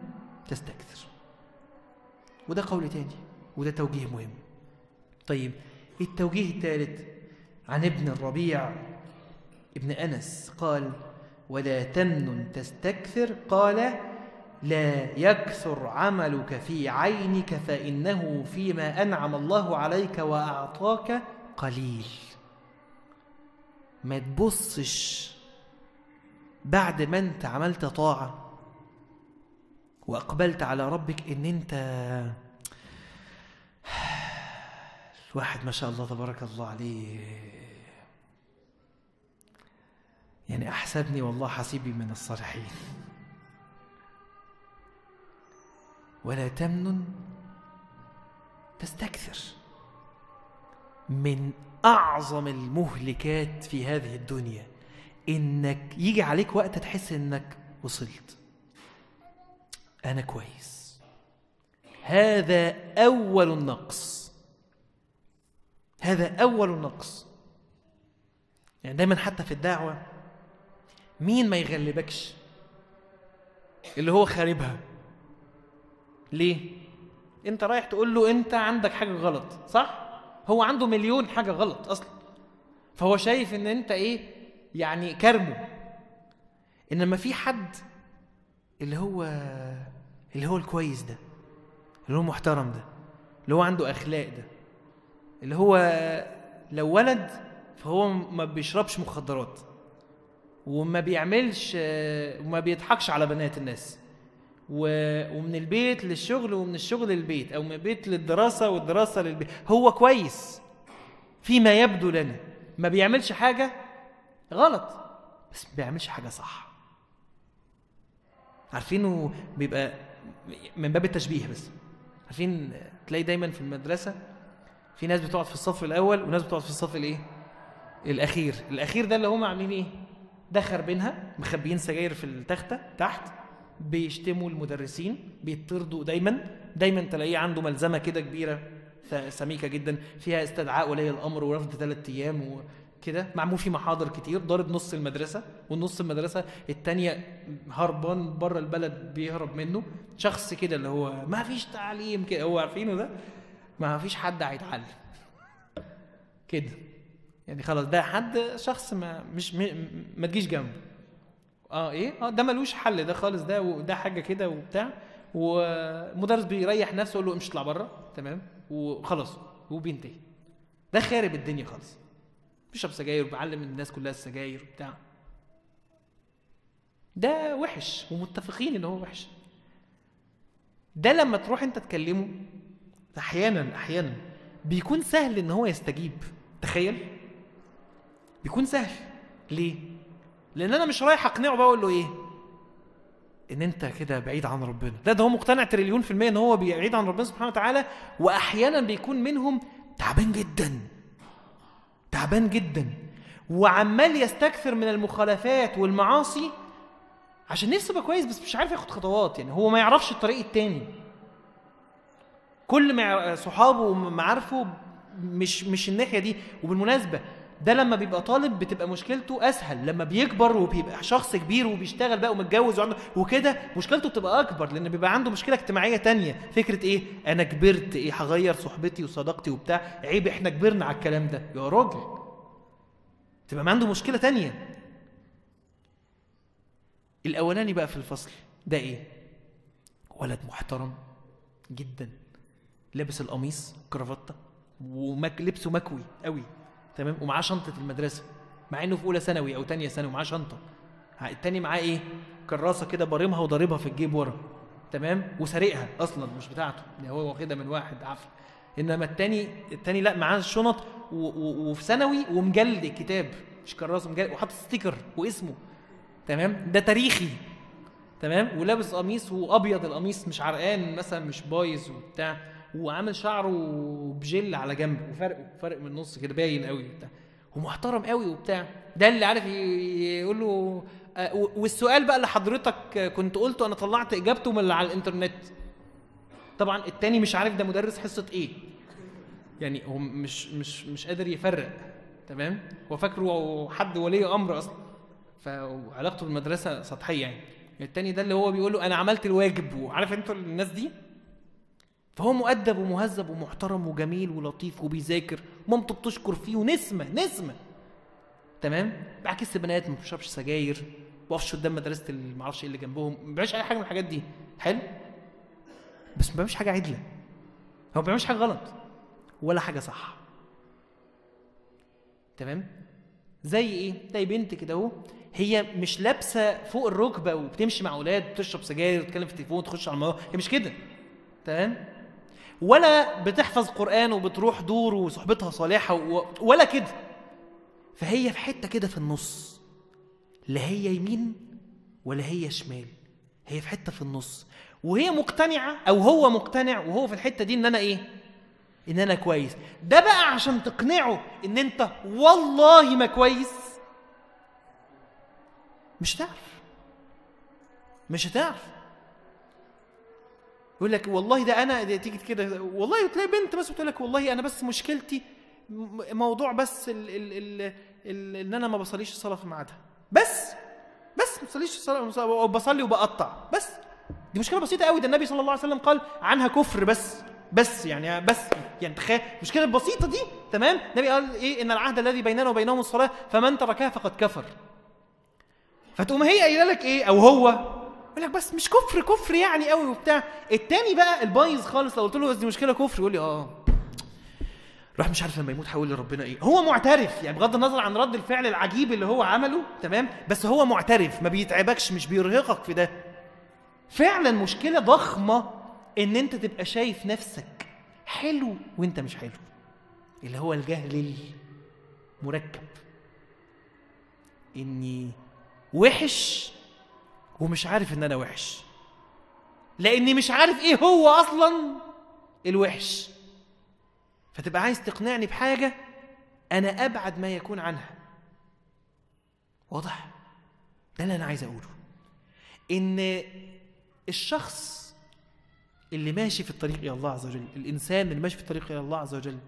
تستكثر. وده قول تاني وده توجيه مهم. طيب التوجيه الثالث عن ابن الربيع ابن أنس قال ولا تمنن تستكثر قال لا يكثر عملك في عينك فإنه فيما أنعم الله عليك وأعطاك قليل. ما تبصش بعد ما أنت عملت طاعة وأقبلت على ربك إن أنت الواحد ما شاء الله تبارك الله عليه. يعني أحسبني والله حسيبي من الصالحين. ولا تمنن تستكثر من أعظم المهلكات في هذه الدنيا. إنك يجي عليك وقت تحس إنك وصلت. أنا كويس. هذا أول النقص. هذا أول النقص يعني دايما حتى في الدعوة مين ما يغلبكش؟ اللي هو خاربها. ليه؟ أنت رايح تقول له أنت عندك حاجة غلط صح؟ هو عنده مليون حاجة غلط أصلا. فهو شايف إن أنت إيه؟ يعني كرمه إنما في حد اللي هو اللي هو الكويس ده اللي هو المحترم ده اللي هو عنده أخلاق ده. اللي هو لو ولد فهو ما بيشربش مخدرات وما بيعملش وما بيضحكش على بنات الناس. ومن البيت للشغل ومن الشغل للبيت أو من البيت للدراسة والدراسة للبيت. هو كويس فيما يبدو لنا. ما بيعملش حاجة غلط بس ما بيعملش حاجة صح. عارفينه بيبقى من باب التشبيه بس. عارفين تلاقي دايما في المدرسة في ناس بتقعد في الصف الأول وناس بتقعد في الصف الإيه؟ الأخير. الأخير ده اللي هم عاملين إيه؟ دخر بينها مخبيين سجاير في التختة تحت بيشتموا المدرسين بيطردوا دايما. دايما تلاقيه عنده ملزمة كده كبيرة سميكة جدا فيها استدعاء ولي الأمر ورفض ثلاث أيام وكده. معمول فيه محاضر كتير ضارب نص المدرسة والنص المدرسة التانية هربان بره البلد بيهرب منه. شخص كده اللي هو ما فيش تعليم كده هو عارفينه ده؟ ما فيش حد هيتعلم. كده. يعني خلاص ده حد شخص ما مش ما تجيش جنبه. آه إيه؟ آه ده ملوش حل ده خالص ده وده حاجة كده وبتاع. ومدرس بيريح نفسه يقول له امشي اطلع بره تمام؟ وخلاص وبينتهي. ده خارب الدنيا خالص. بيشرب سجاير وبيعلم الناس كلها السجاير وبتاع. ده وحش ومتفقين إن هو وحش. ده لما تروح أنت تكلمه أحيانا أحيانا بيكون سهل إن هو يستجيب. تخيل؟ بيكون سهل. ليه؟ لأن أنا مش رايح أقنعه بقى له إيه؟ إن أنت كده بعيد عن ربنا. لا ده هو مقتنع تريليون في المية إن هو بعيد عن ربنا سبحانه وتعالى وأحيانا بيكون منهم تعبان جدا. تعبان جدا. وعمال يستكثر من المخالفات والمعاصي عشان نفسه يبقى كويس بس مش عارف ياخد خطوات. يعني هو ما يعرفش الطريق التاني. كل ما صحابه ومعارفه مش مش الناحية دي. وبالمناسبة ده لما بيبقى طالب بتبقى مشكلته أسهل. لما بيكبر وبيبقى شخص كبير وبيشتغل بقى ومتجوز وعنده وكده مشكلته بتبقى أكبر لأن بيبقى عنده مشكلة اجتماعية تانية. فكرة إيه؟ أنا كبرت إيه؟ هغير صحبتي وصداقتي وبتاع. عيب إحنا كبرنا على الكلام ده. يا راجل. تبقى ما عنده مشكلة تانية. الأولاني بقى في الفصل ده إيه؟ ولد محترم جدا. لابس القميص كرافته ومك لبسه مكوي قوي تمام؟ ومعاه شنطة المدرسة مع إنه في أولى ثانوي أو تانية ثانوي ومعاه شنطة. التاني معاه إيه؟ كراسة كده بارمها وضاربها في الجيب ورا تمام؟ وسارقها أصلا مش بتاعته يعني هو واخدها من واحد عافيه إنما التاني التاني لأ معاه الشنط وفي ثانوي ومجلد الكتاب مش كراسة مجلد وحاطط ستيكر واسمه تمام؟ ده تاريخي تمام؟ ولابس قميص وأبيض القميص مش عرقان مثلا مش بايظ وبتاع. وعامل شعره بجل على جنب وفرق فرق من النص كده باين قوي وبتاع. ومحترم قوي وبتاع. ده اللي عارف يقول له آه، والسؤال بقى اللي حضرتك كنت قلته أنا طلعت إجابته من اللي على الإنترنت. طبعا التاني مش عارف ده مدرس حصة إيه. يعني هو مش مش مش قادر يفرق تمام؟ هو فاكره حد ولي أمر أصلا. فعلاقته بالمدرسة سطحية يعني. التاني ده اللي هو بيقول له أنا عملت الواجب وعارف أنتوا الناس دي؟ فهو مؤدب ومهذب ومحترم وجميل ولطيف وبيذاكر. مامته بتشكر فيه ونسمة نسمة. تمام؟ بعكس بنات ما بتشربش سجاير بيقفش قدام مدرسه اللي معرفش إيه اللي جنبهم ما بيعملش أي حاجة من الحاجات دي. حلو؟ بس ما بيعملش حاجة عدلة. هو ما بيعملش حاجة غلط. ولا حاجة صح. تمام؟ زي إيه؟ زي بنت كده اهو. هي مش لابسة فوق الركبة وبتمشي مع أولاد وتشرب سجاير وتتكلم في التليفون وتخش على الموضوع. هي مش كده. تمام؟ ولا بتحفظ قرآن وبتروح دور وصحبتها صالحة و... ولا كده. فهي في حتة كده في النص. لا هي يمين ولا هي شمال. هي في حتة في النص. وهي مقتنعة أو هو مقتنع وهو في الحتة دي إن أنا إيه؟ إن أنا كويس. ده بقى عشان تقنعه إن أنت والله ما كويس. مش هتعرف. مش هتعرف. يقول لك والله ده أنا تيجي كده والله تلاقي بنت بس بتقول لك والله أنا بس مشكلتي موضوع بس ال ال ال ال إن أنا ما بصليش الصلاة في ميعادها. بس بس ما بصليش الصلاة بصلي وبقطع. بس. دي مشكلة بسيطة قوي ده النبي صلى الله عليه وسلم قال عنها كفر بس بس يعني بس يعني تخيل. المشكلة البسيطه دي تمام؟ النبي قال إيه؟ إن العهد الذي بيننا وبينهم الصلاة فمن تركها فقد كفر. فتقوم هي قايلة لك إيه؟ أو هو يقول لك بس مش كفر كفر يعني قوي وبتاع. التاني بقى البايظ خالص لو قلت له بس دي مشكلة كفر يقول لي آه. راح مش عارف لما يموت هيقول لربنا إيه. هو معترف يعني بغض النظر عن رد الفعل العجيب اللي هو عمله تمام؟ بس هو معترف ما بيتعبكش مش بيرهقك في ده. فعلا مشكلة ضخمة إن أنت تبقى شايف نفسك حلو وأنت مش حلو. اللي هو الجهل المركب. إني وحش ومش عارف إن أنا وحش. لأني مش عارف إيه هو أصلا الوحش. فتبقى عايز تقنعني بحاجة أنا أبعد ما يكون عنها. واضح؟ ده اللي أنا عايز أقوله. إن الشخص اللي ماشي في الطريق إلى الله عز وجل الإنسان اللي ماشي في الطريق إلى الله عز وجل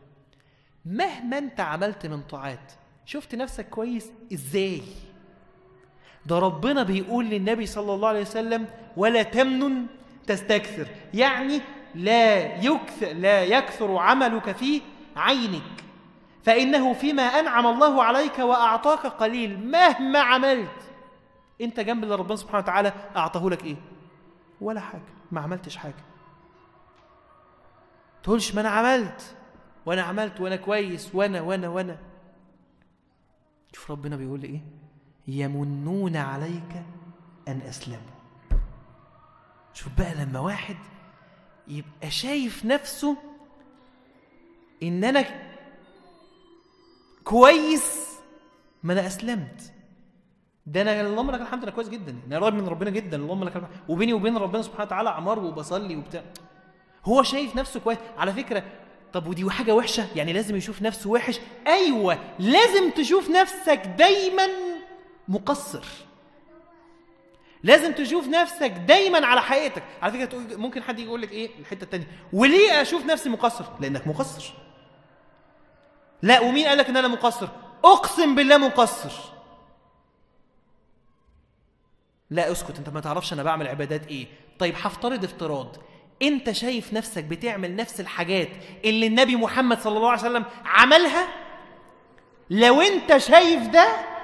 مهما أنت عملت من طاعات شفت نفسك كويس إزاي؟ ده ربنا بيقول للنبي صلى الله عليه وسلم ولا تمنن تستكثر. يعني لا يكثر لا يكثر عملك في عينك. فإنه فيما أنعم الله عليك وأعطاك قليل مهما عملت. أنت جنب اللي ربنا سبحانه وتعالى أعطاه لك إيه؟ ولا حاجة ما عملتش حاجة. تقولش ما أنا عملت وأنا عملت وأنا كويس وأنا وأنا وأنا. شوف ربنا بيقول لي إيه؟ يمنون عليك أن أسلموا. شوف بقى لما واحد يبقى شايف نفسه إن أنا كويس ما أنا أسلمت. ده أنا اللهم لك الحمد أنا كويس جدا. أنا قريب من ربنا جدا. اللهم لك الحمد. وبيني وبين ربنا سبحانه وتعالى عمار وبصلي وبتاع. هو شايف نفسه كويس. على فكرة طب ودي حاجة وحشة؟ يعني لازم يشوف نفسه وحش؟ أيوة لازم تشوف نفسك دايما مقصر. لازم تشوف نفسك دايما على حقيقتك. على فكرة تقول ممكن حد يقول لك إيه؟ الحتة الثانية وليه أشوف نفسي مقصر؟ لأنك مقصر. لا ومين قال لك إن أنا مقصر؟ أقسم بالله مقصر. لا اسكت أنت ما تعرفش أنا بعمل عبادات إيه. طيب هفترض افتراض. أنت شايف نفسك بتعمل نفس الحاجات اللي النبي محمد صلى الله عليه وسلم عملها؟ لو أنت شايف ده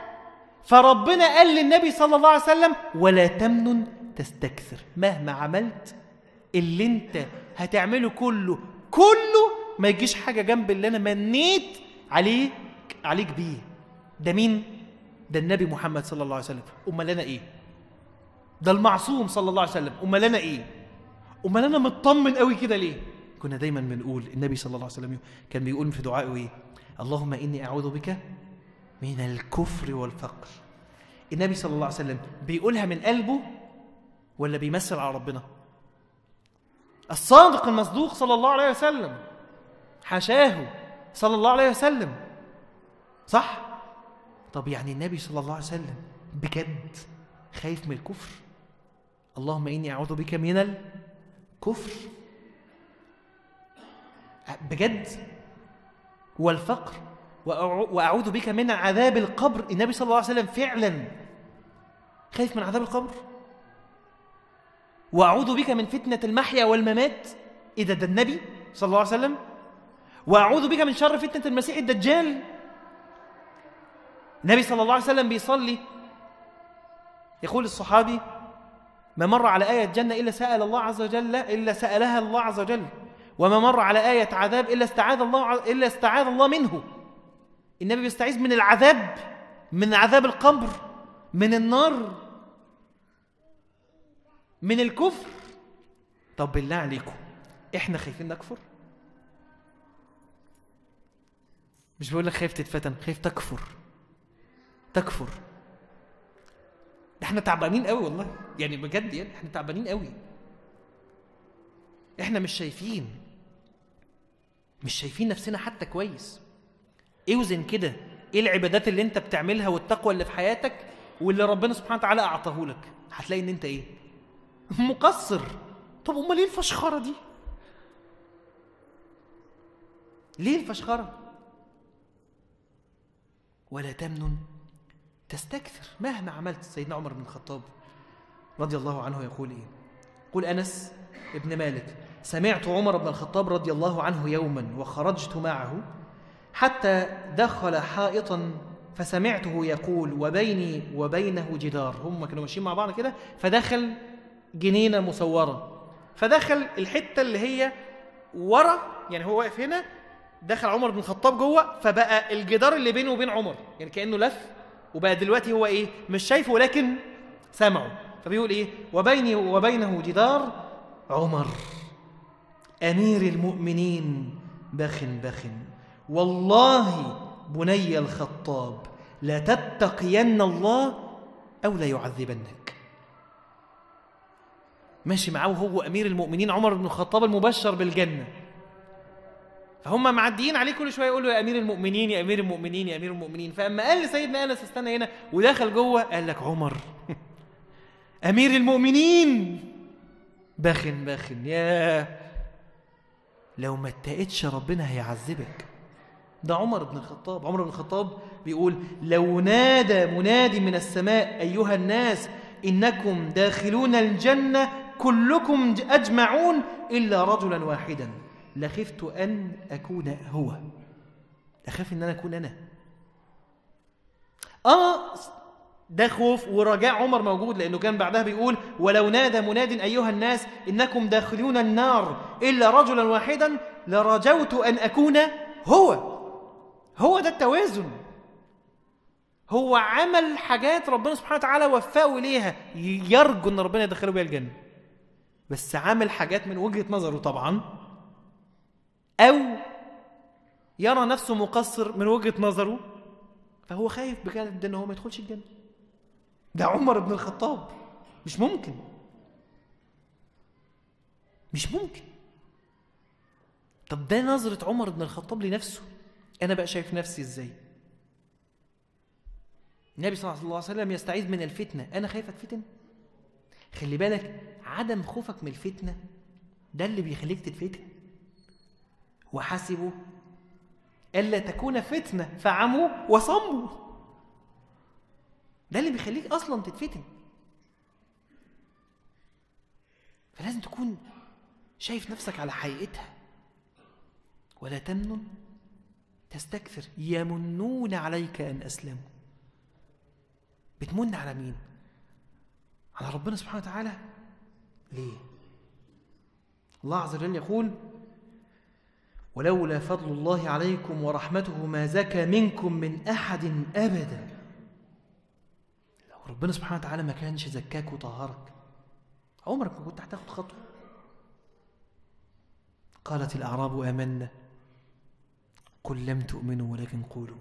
فربنا قال للنبي صلى الله عليه وسلم ولا تمنن تستكثر مهما عملت اللي انت هتعمله كله كله ما يجيش حاجة جنب اللي أنا منيت عليك عليك بيه ده مين؟ ده النبي محمد صلى الله عليه وسلم أمال أنا إيه؟ ده المعصوم صلى الله عليه وسلم أمال أنا إيه؟ أمال أنا مطمن قوي كده ليه؟ كنا دايما بنقول النبي صلى الله عليه وسلم كان بيقول في دعائه إيه؟ اللهم إني أعوذ بك من الكفر والفقر. النبي صلى الله عليه وسلم بيقولها من قلبه ولا بيمثل على ربنا؟ الصادق المصدوق صلى الله عليه وسلم حاشاه صلى الله عليه وسلم صح؟ طب يعني النبي صلى الله عليه وسلم بجد خايف من الكفر؟ اللهم إني أعوذ بك من الكفر. بجد والفقر. وأعوذ بك من عذاب القبر. النبي صلى الله عليه وسلم فعلا خايف من عذاب القبر. وأعوذ بك من فتنة المحيا والممات. إذا ده النبي صلى الله عليه وسلم. وأعوذ بك من شر فتنة المسيح الدجال. النبي صلى الله عليه وسلم بيصلي. يقول الصحابي ما مر على آية جنة إلا سأل الله عز وجل إلا سألها الله عز وجل. وما مر على آية عذاب إلا استعاذ الله إلا استعاذ الله منه. النبي بيستعيذ من العذاب من عذاب القبر من النار من الكفر. طب بالله عليكم إحنا خايفين نكفر؟ مش بقول لك خايف تتفتن خايف تكفر تكفر. إحنا تعبانين قوي والله يعني بجد يعني إحنا تعبانين قوي. إحنا مش شايفين مش شايفين نفسنا حتى كويس. اوزن كده إيه العبادات اللي انت بتعملها والتقوى اللي في حياتك واللي ربنا سبحانه وتعالى اعطاه لك؟ هتلاقي ان انت إيه؟ مقصر. طب امال ليه الفشخرة دي؟ ليه الفشخرة؟ ولا تمنن تستكثر مهما عملت سيدنا عمر بن الخطاب رضي الله عنه يقول إيه؟ قل أنس ابن مالك سمعت عمر بن الخطاب رضي الله عنه يوما وخرجت معه حتى دخل حائطا فسمعته يقول وبيني وبينه جدار. هم كانوا ماشيين مع بعض كده فدخل جنينة مصورة. فدخل الحتة اللي هي ورا يعني هو واقف هنا دخل عمر بن الخطاب جوه فبقى الجدار اللي بينه وبين عمر يعني كأنه لف وبقى دلوقتي هو إيه مش شايفه ولكن سمعه. فبيقول إيه وبيني وبينه جدار عمر أمير المؤمنين بخ بخ والله بني الخطاب لا تتقين الله أو لا يعذبنك. ماشي معاه هو أمير المؤمنين عمر بن الخطاب المبشر بالجنة. فهم معديين عليه كل شوية يقولوا يا أمير المؤمنين يا أمير المؤمنين يا أمير المؤمنين. فأما قال لسيدنا أنس استنى هنا ودخل جوه قال لك عمر. أمير المؤمنين. بخ بخ يا لو ما اتقتش ربنا هيعذبك. ده عمر بن الخطاب. عمر بن الخطاب بيقول لو نادى منادي من السماء أيها الناس إنكم داخلون الجنة كلكم أجمعون إلا رجلا واحدا. لخفت أن أكون هو. أخاف أن أنا أكون أنا. آه ده خوف ورجاء عمر موجود لأنه كان بعدها بيقول ولو نادى مناد أيها الناس إنكم داخلون النار إلا رجلا واحدا لرجوت أن أكون هو. هو ده التوازن. هو عمل حاجات ربنا سبحانه وتعالى وفقه إليها يرجو أن ربنا يدخله بيها الجنة. بس عمل حاجات من وجهة نظره طبعا. أو يرى نفسه مقصر من وجهة نظره فهو خايف بجد إن هو ما يدخلش الجنة. ده عمر بن الخطاب. مش ممكن. مش ممكن. طب ده نظرة عمر بن الخطاب لنفسه. أنا بقى شايف نفسي إزاي؟ النبي صلى الله عليه وسلم يستعيذ من الفتنة. أنا خايف أتفتن خلي بالك عدم خوفك من الفتنة ده اللي بيخليك تتفتن. وحسبوا ألا تكون فتنة فعموا وصموا. ده اللي بيخليك أصلا تتفتن. فلازم تكون شايف نفسك على حقيقتها. ولا تمنن تستكثر. يمنون عليك أن أسلموا. بتمن على مين؟ على ربنا سبحانه وتعالى. ليه؟ الله عز وجل يقول ولولا فضل الله عليكم ورحمته ما زكى منكم من أحد أبدا. لو ربنا سبحانه وتعالى ما كانش زكاك وطهرك عمرك ما كنت هتاخد خطوة. قالت الأعراب آمنا. قل لم تؤمنوا ولكن قولوا.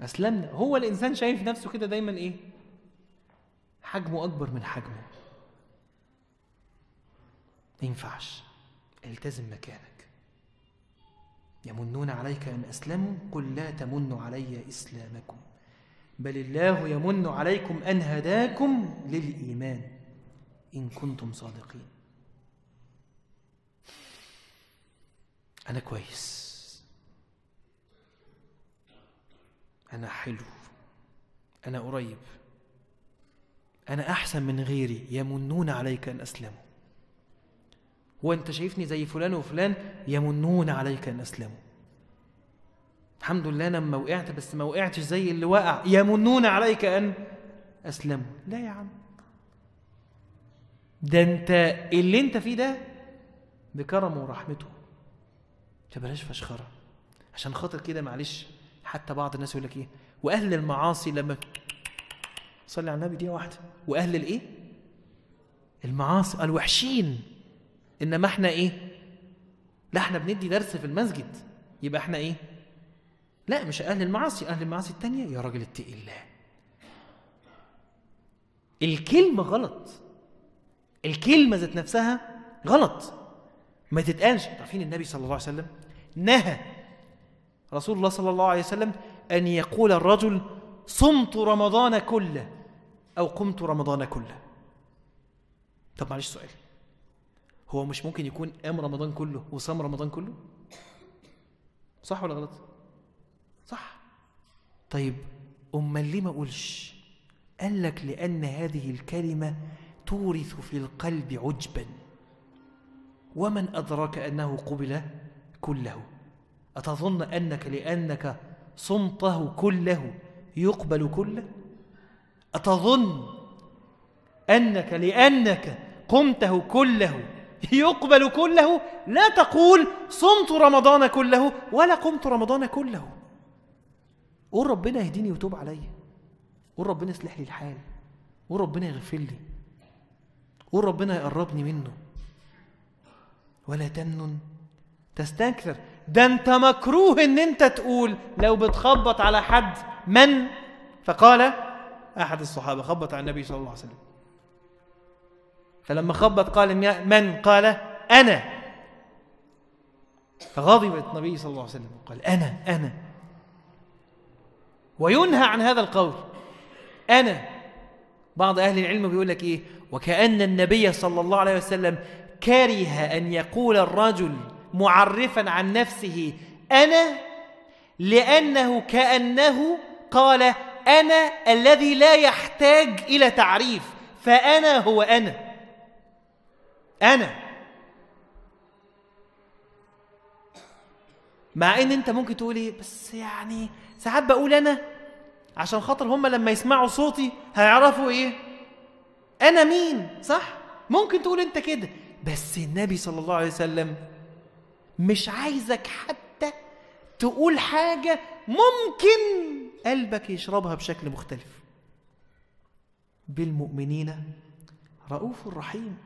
أسلمنا. هو الإنسان شايف نفسه كده دايما إيه؟ حجمه أكبر من حجمه. ما ينفعش. التزم مكانك. يمنون عليك أن أسلموا. قل لا تمنوا علي إسلامكم. بل الله يمن عليكم أن هداكم للإيمان. إن كنتم صادقين. أنا كويس. أنا حلو. أنا قريب. أنا أحسن من غيري. يمنون عليك أن أسلموا. هو أنت شايفني زي فلان وفلان؟ يمنون عليك أن أسلموا. الحمد لله أنا لما وقعت بس ما وقعتش زي اللي وقع. يمنون عليك أن أسلموا. لا يا عم. ده أنت اللي أنت فيه ده بكرمه ورحمته. فبلاش فشخرة. عشان خاطر كده معلش. حتى بعض الناس يقول لك إيه؟ وأهل المعاصي لما صلي على النبي دي واحدة. وأهل الإيه؟ المعاصي الوحشين. إنما إحنا إيه؟ لا إحنا بندي درس في المسجد. يبقى إحنا إيه؟ لا مش أهل المعاصي. أهل المعاصي التانية يا راجل اتقي الله. الكلمة غلط. الكلمة ذات نفسها غلط. ما تتقالش. عارفين النبي صلى الله عليه وسلم؟ نهى. رسول الله صلى الله عليه وسلم أن يقول الرجل صمت رمضان كله أو قمت رمضان كله طب معلش سؤال هو مش ممكن يكون قام رمضان كله وصام رمضان كله؟ صح ولا غلط؟ صح. طيب أمال ليه ما اقولش قال لك لأن هذه الكلمة تورث في القلب عجبا. ومن أدراك أنه قبل كله؟ أتظن أنك لأنك صمته كله يقبل كله؟ أتظن أنك لأنك قمته كله يقبل كله؟ لا تقول صمت رمضان كله ولا قمت رمضان كله. قول ربنا يهديني وتوب عليا قول ربنا يصلح لي الحال. قول ربنا يغفر لي. قول ربنا يقربني منه. ولا تمنن تستكثر ده انت مكروه ان انت تقول لو بتخبط على حد من؟ فقال أحد الصحابة خبط على النبي صلى الله عليه وسلم. فلما خبط قال من؟ قال أنا. فغضب النبي صلى الله عليه وسلم قال أنا أنا. وينهى عن هذا القول أنا. بعض أهل العلم بيقول لك إيه؟ وكأن النبي صلى الله عليه وسلم كره أن يقول الرجل معرفا عن نفسه. أنا؟ لأنه كأنه قال أنا الذي لا يحتاج إلى تعريف فأنا هو أنا. أنا. مع إن أنت ممكن تقول إيه بس يعني ساعات بقول أنا عشان خاطر هم لما يسمعوا صوتي هيعرفوا إيه؟ أنا مين؟ صح؟ ممكن تقول أنت كده. بس النبي صلى الله عليه وسلم مش عايزك حتى تقول حاجة ممكن قلبك يشربها بشكل مختلف. بالمؤمنين رؤوف رحيم.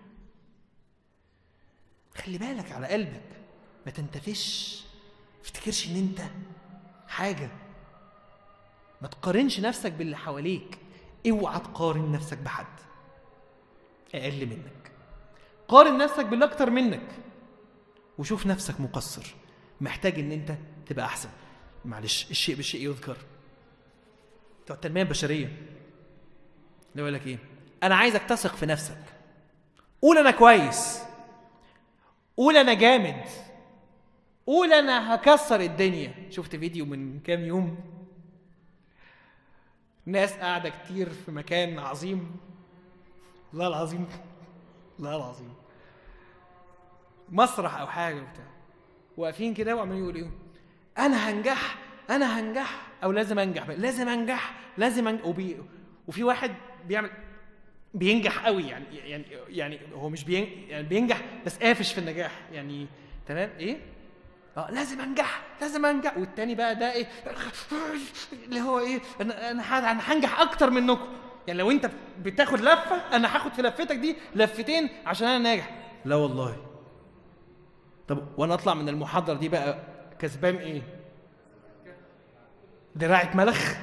خلي بالك على قلبك ما تنتفش افتكرش إن أنت حاجة. ما تقارنش نفسك باللي حواليك اوعى تقارن نفسك بحد. أقل منك. قارن نفسك باللي أكتر منك. وشوف نفسك مقصر. محتاج إن أنت تبقى أحسن. معلش الشيء بالشيء يذكر. بتوع التنمية البشرية. اللي يقول لك إيه؟ أنا عايزك تثق في نفسك. قول أنا كويس. قول أنا جامد. قول أنا هكسر الدنيا. شفت فيديو من كام يوم؟ ناس قاعدة كتير في مكان عظيم. لا العظيم. لا العظيم. مسرح أو حاجة وبتاع. واقفين كده وعمالين يقولوا إيه؟ أنا هنجح أنا هنجح أو لازم أنجح لازم أنجح لازم أنجح. وبي وفي واحد بيعمل بينجح قوي يعني يعني يعني هو مش بين يعني بينجح بس قافش في النجاح. يعني تمام؟ إيه؟ آه لازم أنجح لازم أنجح. والتاني بقى ده إيه؟ اللي هو إيه؟ أنا أنا أنا هنجح أكتر منكم. يعني لو أنت بتاخد لفة أنا هاخد في لفتك دي لفتين عشان أنا ناجح. لا والله. طب وأنا اطلع من المحاضرة دي بقى كسبان إيه؟ دراعة ملخ.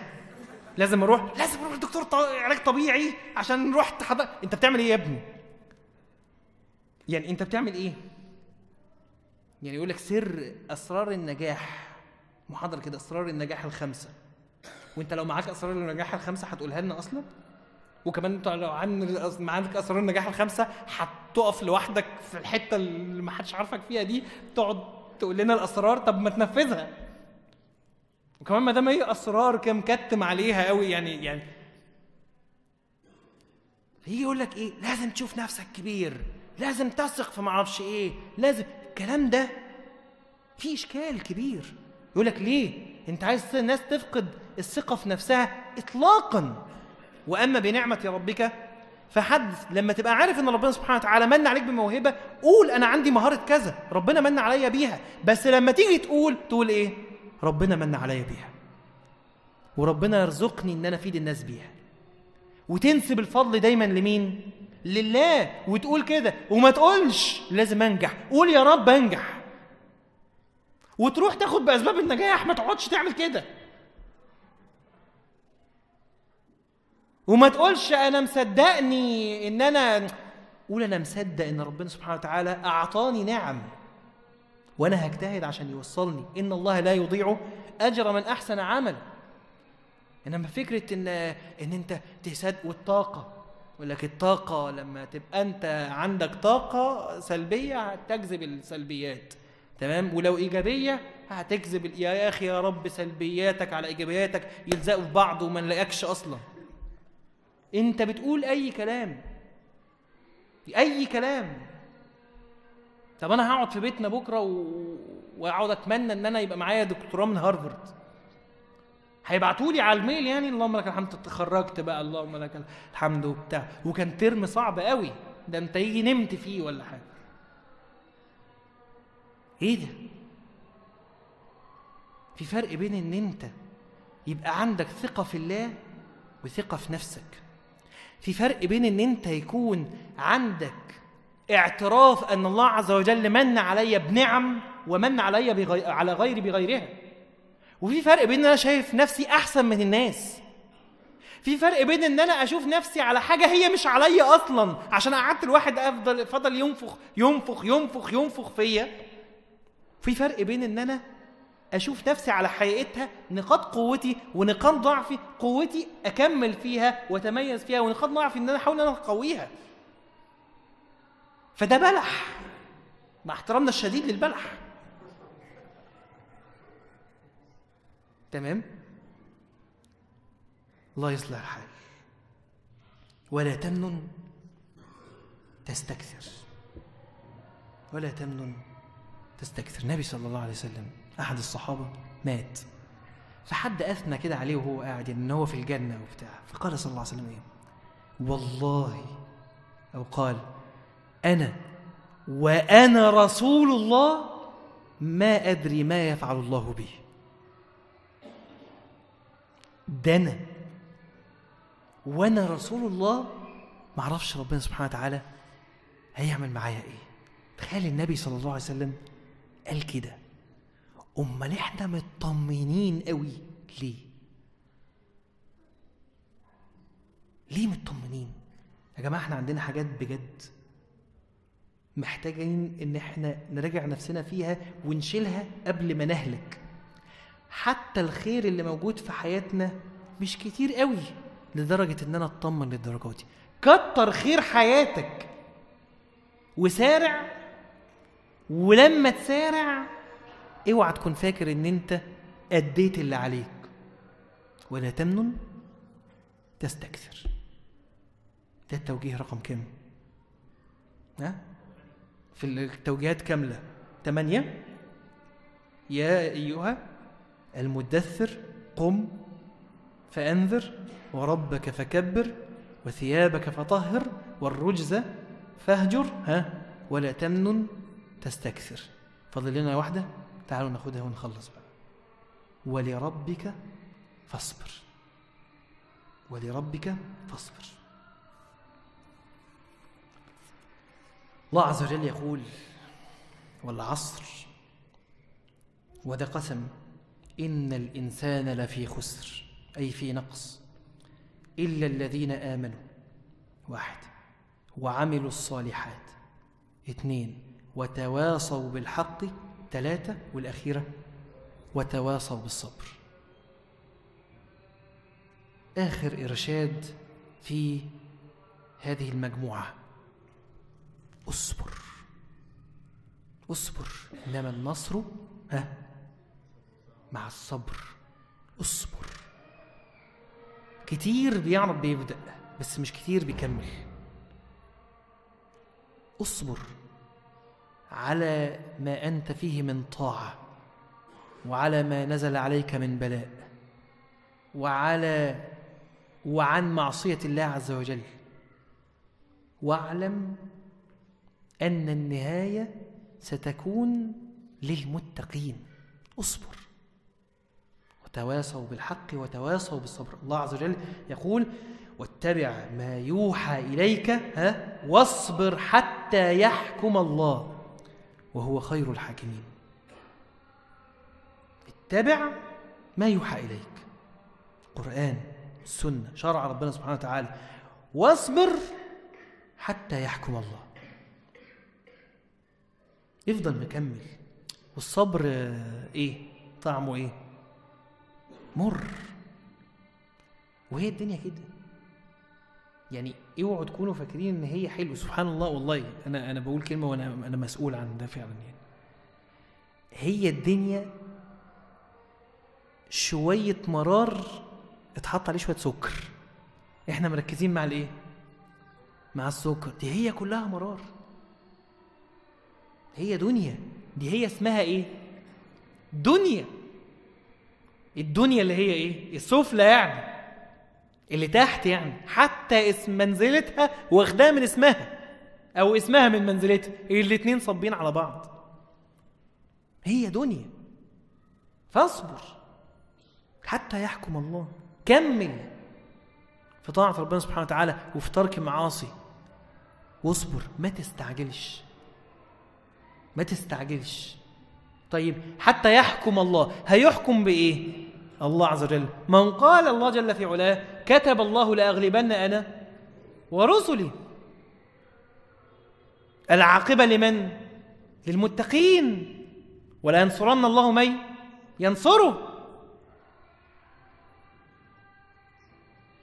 لازم أروح. لازم أروح لدكتور علاج طبيعي عشان رحت حضر انت بتعمل إيه يا ابني؟ يعني انت بتعمل إيه؟ يعني يقول لك سر أسرار النجاح محاضرة كده أسرار النجاح الخمسه وانت لو معاك أسرار النجاح الخمسه هتقولها لنا أصلا؟ وكمان انت لو عن معاك اسرار النجاح الخمسة هتقف لوحدك في الحتة اللي ما حدش عارفك فيها دي تقعد تقول لنا الأسرار طب ما تنفذها. وكمان ما دام هي أسرار كده مكتم عليها قوي يعني يعني يجي يقول لك إيه؟ لازم تشوف نفسك كبير لازم تثق في معرفش إيه لازم الكلام ده فيه إشكال كبير. يقول لك ليه؟ أنت عايز الناس تفقد الثقة في نفسها اطلاقا. وأما بنعمة ربك فحد لما تبقى عارف إن ربنا سبحانه وتعالى من عليك بموهبة قول أنا عندي مهارة كذا ربنا من عليا بيها. بس لما تيجي تقول تقول إيه؟ ربنا من عليا بيها. وربنا يرزقني إن أنا أفيد الناس بيها. وتنسب الفضل دايما لمين؟ لله. وتقول كده وما تقولش لازم أنجح. قول يا رب أنجح. وتروح تاخد بأسباب النجاح ما تقعدش تعمل كده. وما تقولش أنا مصدقني إن أنا قول أنا مصدق إن ربنا سبحانه وتعالى أعطاني نعم. وأنا هجتهد عشان يوصلني. إن الله لا يضيع أجر من أحسن عمل. إنما فكرة ان إن أنت تصدق والطاقة. يقول لك الطاقة لما تبقى أنت عندك طاقة سلبية هتجذب السلبيات. تمام؟ ولو إيجابية هتجذب يا أخي يا رب سلبياتك على إيجابياتك يلزقوا في بعض وما نلاقيكش أصلا. انت بتقول اي كلام. اي كلام. طب أنا هقعد في بيتنا بكرة و... واقعد اتمنى ان أنا يبقى معايا دكتوراه من هارفارد. هيبعتوا لي على الميل يعني؟ اللهم لك الحمد. اتخرجت بقى. اللهم لك الحمد وبتاع. وكان ترم صعب قوي. ده انت يجي نمت فيه ولا حاجة. إيه ده؟ في فرق بين ان انت يبقى عندك ثقة في الله وثقة في نفسك. في فرق بين إن أنت يكون عندك اعتراف أن الله عز وجل من علي بنعم ومن علي بغي... على غيري بغيرها. وفي فرق بين إن أنا شايف نفسي أحسن من الناس. في فرق بين إن أنا أشوف نفسي على حاجة هي مش عليا أصلا عشان قعدت الواحد أفضل فضل ينفخ ينفخ ينفخ ينفخ فيا. في فرق بين إن أنا أشوف نفسي على حقيقتها نقاط قوتي ونقاط ضعفي قوتي أكمل فيها وأتميز فيها ونقاط ضعفي إن أنا أحاول إن أنا أقويها. فده بلح. مع احترامنا الشديد للبلح. تمام؟ الله يصلح الحال. ولا تمنن تستكثر. ولا تمنن تستكثر. النبي صلى الله عليه وسلم أحد الصحابة مات. فحد أثنى كده عليه وهو قاعد إن هو في الجنة وبتاع. فقال صلى الله عليه وسلم إيه؟ والله أو قال أنا وأنا رسول الله ما أدري ما يفعل الله به. ده أنا وأنا رسول الله ما أعرفش ربنا سبحانه وتعالى هيعمل معايا إيه. تخيل النبي صلى الله عليه وسلم قال كده. أمال إحنا مطمنين قوي؟ ليه؟ ليه مطمنين؟ يا جماعة إحنا عندنا حاجات بجد محتاجين إن إحنا نراجع نفسنا فيها ونشيلها قبل ما نهلك. حتى الخير اللي موجود في حياتنا مش كتير قوي لدرجة إن أنا أطمن للدرجة دي. كتر خير حياتك وسارع ولما تسارع اوعى تكون فاكر ان انت اديت اللي عليك. ولا تمنن تستكثر. ده التوجيه رقم كام؟ ها؟ في التوجيهات كاملة. ثمانية يا أيها المدثر قم فأنذر وربك فكبر وثيابك فطهر والرجز فاهجر. ها؟ ولا تمنن تستكثر. فاضل لنا واحدة. تعالوا ناخدها ونخلص بقى. ولربك فاصبر. ولربك فاصبر. الله عز وجل يقول والعصر وده قسم إن الإنسان لفي خسر أي في نقص إلا الذين آمنوا. واحد. وعملوا الصالحات. اثنين. وتواصوا بالحق ثلاثة والأخيرة وتواصوا بالصبر. آخر إرشاد في هذه المجموعة. اصبر. اصبر. إنما النصر ها؟ مع الصبر. اصبر. كتير بيعرف بيبدأ بس مش كتير بيكمل. اصبر. على ما أنت فيه من طاعة وعلى ما نزل عليك من بلاء وعلى وعن معصية الله عز وجل. واعلم أن النهاية ستكون للمتقين. اصبر. وتواصوا بالحق وتواصوا بالصبر. الله عز وجل يقول واتبع ما يوحى إليك ها واصبر حتى يحكم الله. وهو خير الحاكمين. اتبع ما يوحى إليك. قرآن السنة شرع ربنا سبحانه وتعالى. واصبر حتى يحكم الله. افضل مكمل. والصبر إيه؟ طعمه إيه؟ مر. وهي الدنيا كده. يعني اوعوا تكونوا فاكرين إن هي حلوة. سبحان الله والله أنا أنا بقول كلمة وأنا أنا مسؤول عن ده فعلا يعني. هي الدنيا شوية مرار اتحط عليه شوية سكر. إحنا مركزين مع الإيه؟ مع السكر. دي هي كلها مرار. هي دنيا. دي هي اسمها إيه؟ دنيا. الدنيا اللي هي إيه؟ السفلى يعني. اللي تحت يعني حتى اسم منزلتها واخداها من اسمها أو اسمها من منزلتها الاتنين صابين على بعض. هي دنيا. فاصبر. حتى يحكم الله. كمل في طاعة ربنا سبحانه وتعالى وفي ترك المعاصي واصبر. ما تستعجلش. ما تستعجلش. طيب حتى يحكم الله هيحكم بإيه؟ الله عز وجل. من قال الله جل في علاه كتب الله لأغلبن أنا ورسلي. العاقبة لمن؟ للمتقين. ولا ينصرن الله من ينصره.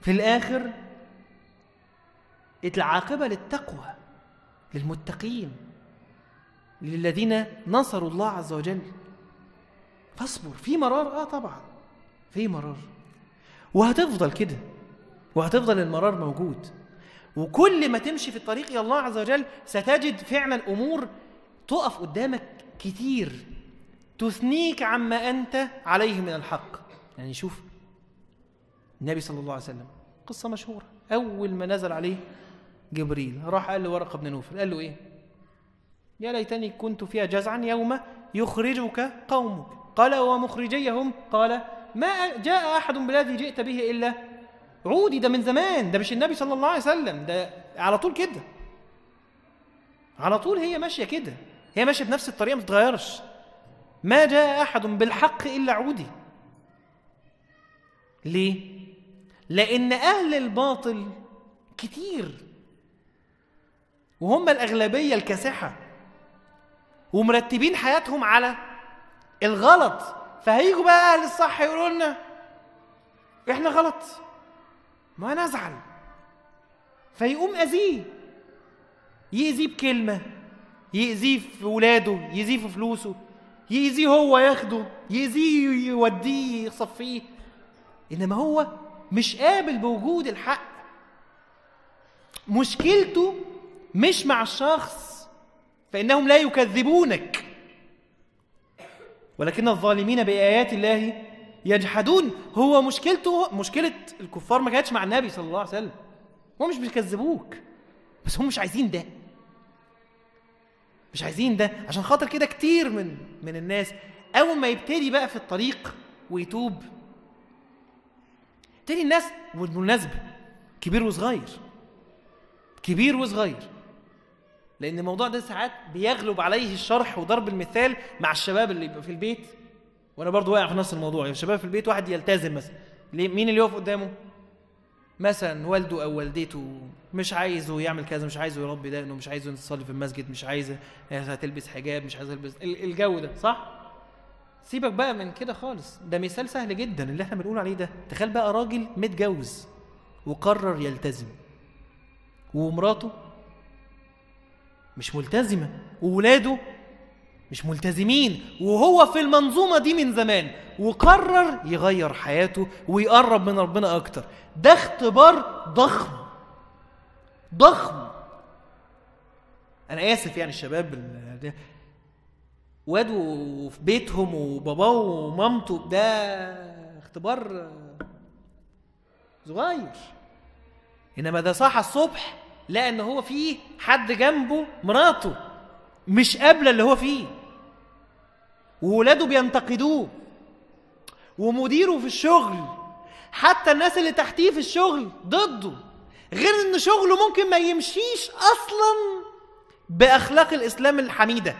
في الآخر العاقبة للتقوى للمتقين للذين نصروا الله عز وجل. فاصبر في مرار. آه طبعا. في مرار. وهتفضل كده. وهتفضل المرار موجود. وكل ما تمشي في الطريق إلى الله عز وجل ستجد فعلا أمور تقف قدامك كتير. تثنيك عما أنت عليه من الحق. يعني شوف النبي صلى الله عليه وسلم قصة مشهورة. أول ما نزل عليه جبريل راح قال لورقه بن نوفل. قال له إيه؟ يا ليتني كنت فيها جزعا يوم يخرجك قومك. قال ومخرجيهم قال ما جاء أحد بالذي جئت به إلا عودي ده من زمان. ده مش النبي صلى الله عليه وسلم. ده على طول كده. على طول هي ماشية كده. هي ماشية بنفس الطريقة ما تتغيرش ما جاء أحد بالحق إلا عودي. ليه؟ لأن أهل الباطل كتير. وهم الأغلبية الكاسحة. ومرتبين حياتهم على الغلط. فهيجوا بقى أهل الصح يقولوا لنا إحنا غلط ما نزعل. فيقوم أذيه يأذيه بكلمة يأذيه في ولاده يأذيه في فلوسه يأذيه هو ياخده يأذيه يوديه يصفيه. إنما هو مش قابل بوجود الحق. مشكلته مش مع الشخص فإنهم لا يكذبونك. ولكن الظالمين بآيات الله يجحدون. هو مشكلته مشكلة الكفار ما كانتش مع النبي صلى الله عليه وسلم. هم مش بيكذبوك بس هم مش عايزين ده. مش عايزين ده عشان خاطر كده كتير من من الناس. أول ما يبتدي بقى في الطريق ويتوب تاني الناس بالمناسبة كبير وصغير. كبير وصغير. لأن الموضوع ده ساعات بيغلب عليه الشرح وضرب المثال مع الشباب اللي في البيت. وأنا برضو واقع في نفس الموضوع. يعني الشباب في البيت واحد يلتزم مثلا. مين اللي يقف قدامه؟ مثلا والده أو والدته مش عايزه يعمل كذا مش عايزه يربي دقنه مش عايزه يصلي في المسجد مش عايزه تلبس حجاب مش عايزه تلبس. الجو ده صح؟ سيبك بقى من كده خالص. ده مثال سهل جدا اللي إحنا بنقول عليه ده. تخيل بقى راجل متجوز وقرر يلتزم ومراته مش ملتزمة وولاده مش ملتزمين. وهو في المنظومة دي من زمان وقرر يغير حياته ويقرب من ربنا أكتر. ده اختبار ضخم ضخم. أنا آسف يعني الشباب واد وفي بيتهم وباباه ومامته ده اختبار صغير. إنما ده صحى الصبح لا ان هو فيه حد جنبه مراته مش قابله اللي هو فيه. وولاده بينتقدوه. ومديره في الشغل حتى الناس اللي تحتيه في الشغل ضده. غير إن شغله ممكن ما يمشيش أصلا بأخلاق الإسلام الحميدة.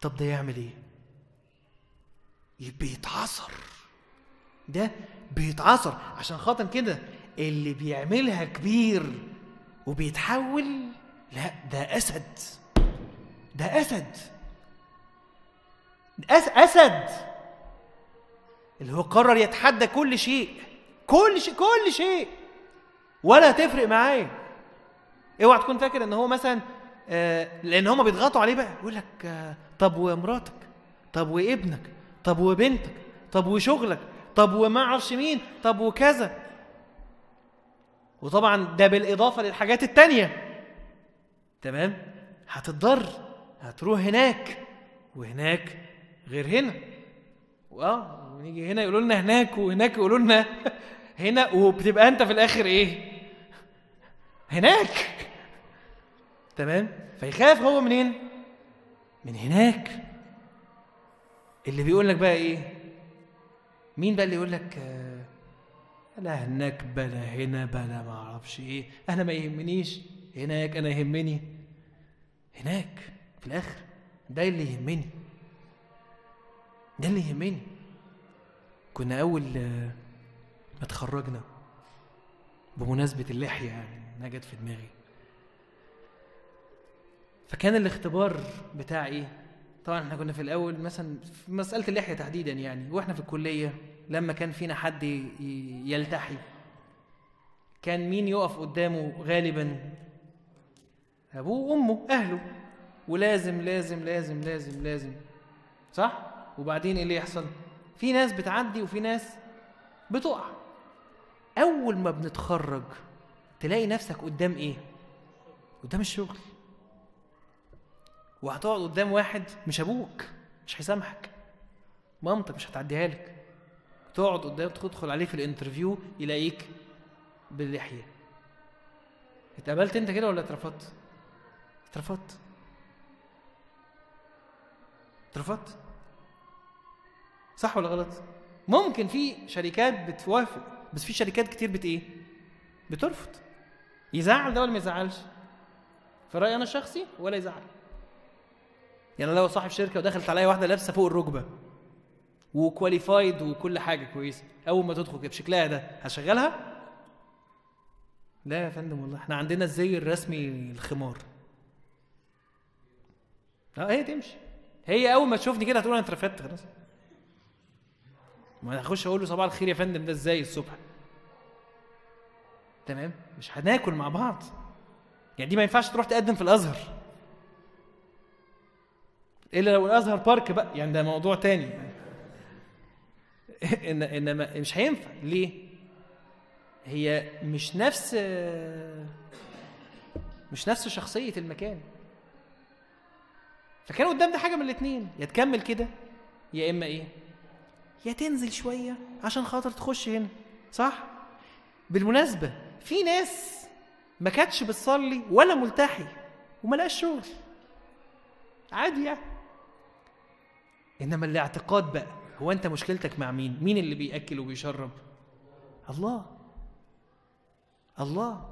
طب ده يعمل إيه؟ يبقى يتعصر ده بيتعصر عشان خاطر كده اللي بيعملها كبير وبيتحول لا ده أسد. ده أسد. أس أسد. اللي هو قرر يتحدى كل شيء. كل شيء كل شيء. ولا تفرق معاه. اوعى تكون فاكر إن هو مثلا آه لأن هم بيضغطوا عليه بقى. يقول لك آه طب ومراتك؟ طب وابنك؟ طب وبنتك؟ طب وشغلك؟ طب وما أعرفش مين؟ طب وكذا؟ وطبعا ده بالإضافة للحاجات التانية. تمام؟ هتضطر هتروح هناك وهناك غير هنا. وآه ونيجي هنا يقولوا لنا هناك وهناك يقولوا لنا هنا وبتبقى أنت في الآخر إيه؟ هناك. تمام؟ فيخاف هو منين؟ من هناك. اللي بيقول لك بقى إيه؟ مين بقى اللي يقول لك آه، لا هناك بلا هنا بلا ما أعرفش إيه. أنا ما يهمنيش. هناك أنا يهمني. هناك في الآخر. ده اللي يهمني. ده اللي يهمني. كنا أول آه، ما اتخرجنا بمناسبة اللحية يعني إنها جت في دماغي. فكان الاختبار بتاع إيه؟ طبعا إحنا كنا في الأول مثلا في مسألة اللحية تحديدا يعني وإحنا في الكلية لما كان فينا حد يلتحي كان مين يقف قدامه غالبا؟ أبوه وأمه أهله. ولازم لازم لازم لازم لازم. صح؟ وبعدين إيه اللي يحصل؟ في ناس بتعدي وفي ناس بتقع. أول ما بنتخرج تلاقي نفسك قدام إيه؟ قدام الشغل. وهتقعد قدام واحد مش أبوك مش هيسامحك. مامتك مش هتعديها لك. تقعد قدام تدخل عليه في الانترفيو يلاقيك باللحية. اتقبلت انت كده ولا اترفضت؟ اترفضت. اترفضت. صح ولا غلط؟ ممكن في شركات بتوافق بس في شركات كتير بت إيه؟ بترفض. يزعل ده ولا ما يزعلش؟ في رأيي أنا الشخصي ولا يزعل. يعني لو صاحب شركة ودخلت عليا واحدة لابسة فوق الركبة وكواليفايد وكل حاجة كويسة أول ما تدخل كده بشكلها ده هشغلها؟ لا يا فندم والله إحنا عندنا الزي الرسمي الخمار. آه هي تمشي. هي أول ما تشوفني كده هتقول أنا اترفدت خلاص. ما أنا هخش أقول له صباح الخير يا فندم ده إزاي الصبح؟ تمام مش هناكل مع بعض. يعني دي ما ينفعش تروح تقدم في الأزهر. إلا لو الأزهر بارك بقى يعني ده موضوع تاني. ان إنما مش هينفع. ليه؟ هي مش نفس مش نفس شخصية المكان. فكان قدام ده حاجة من الاثنين يا تكمل كده يا إما إيه؟ يا تنزل شوية عشان خاطر تخش هنا صح؟ بالمناسبة في ناس ما كانتش بتصلي ولا ملتحي وما لقاش شغل. عادي يعني. إنما الاعتقاد بقى هو أنت مشكلتك مع مين؟ مين اللي بيأكل وبيشرب؟ الله. الله.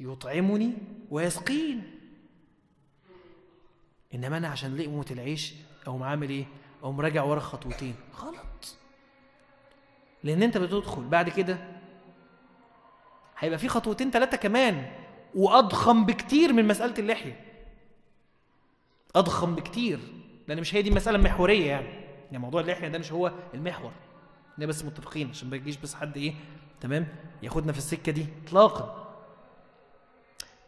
يطعمني ويسقين إنما أنا عشان لقمه العيش أو عامل إيه؟ أو مراجع ورا خطوتين. غلط. لأن أنت بتدخل بعد كده هيبقى في خطوتين ثلاثة كمان وأضخم بكتير من مسألة اللحية. أضخم بكتير لأن مش هي دي المسألة المحورية يعني. يعني موضوع اللحية ده مش هو المحور. ده بس متفقين عشان ما يجيش بس حد إيه تمام ياخدنا في السكة دي اطلاقا.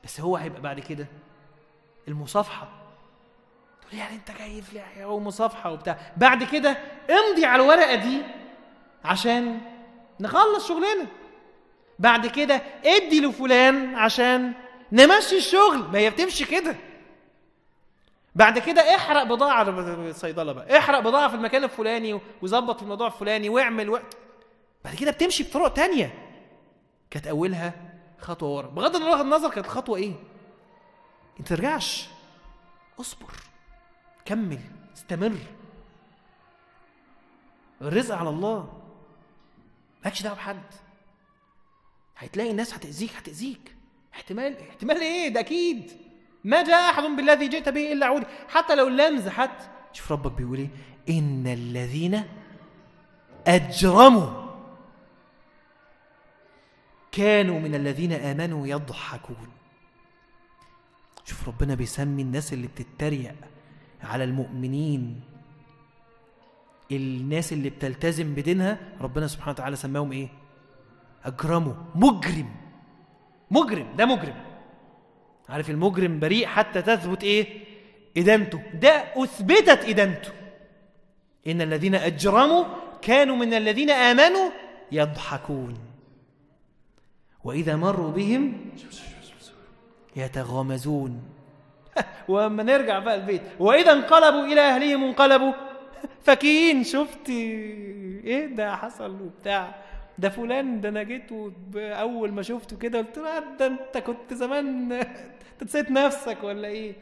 بس هو هيبقى بعد كده المصافحة. تقول يعني أنت جاي في لحية ومصافحة وبتاع. بعد كده امضي على الورقة دي عشان نخلص شغلنا. بعد كده ادي لفلان عشان نمشي الشغل. ما هي بتمشي كده. بعد كده احرق بضاعة الصيدلة بقى. احرق بضاعة في المكان الفلاني وظبط في الموضوع الفلاني واعمل و... بعد كده بتمشي بطرق تانية. كانت أولها خطوة ورا. بغض النظر كانت الخطوه إيه. انت ترجعش. اصبر. كمل. استمر. الرزق على الله. مالكش دعوة بحد. هتلاقي الناس هتأذيك هتأذيك. احتمال احتمال إيه؟ ده أكيد. ما جاء أحد بالذي جئت به إلا عودي حتى لو اللمز حتى شوف ربك بيقول إيه؟ إن الذين أجرموا كانوا من الذين آمنوا يضحكون. شوف ربنا بيسمي الناس اللي بتتريق على المؤمنين. الناس اللي بتلتزم بدينها ربنا سبحانه وتعالى سماهم إيه؟ أجرموا. مجرم. مجرم. ده مجرم. عارف المجرم بريء حتى تثبت إيه؟ إدانته. ده أثبتت إدانته. إن الذين أجرموا كانوا من الذين آمنوا يضحكون. وإذا مروا بهم يتغامزون. وأما نرجع بقى البيت. وإذا انقلبوا إلى أهلهم انقلبوا. فكين شفتي؟ إيه ده حصل وبتاع؟ ده فلان ده أنا جيت أول ما شفته كده قلت له ده أنت كنت زمان. نسيت نفسك ولا إيه؟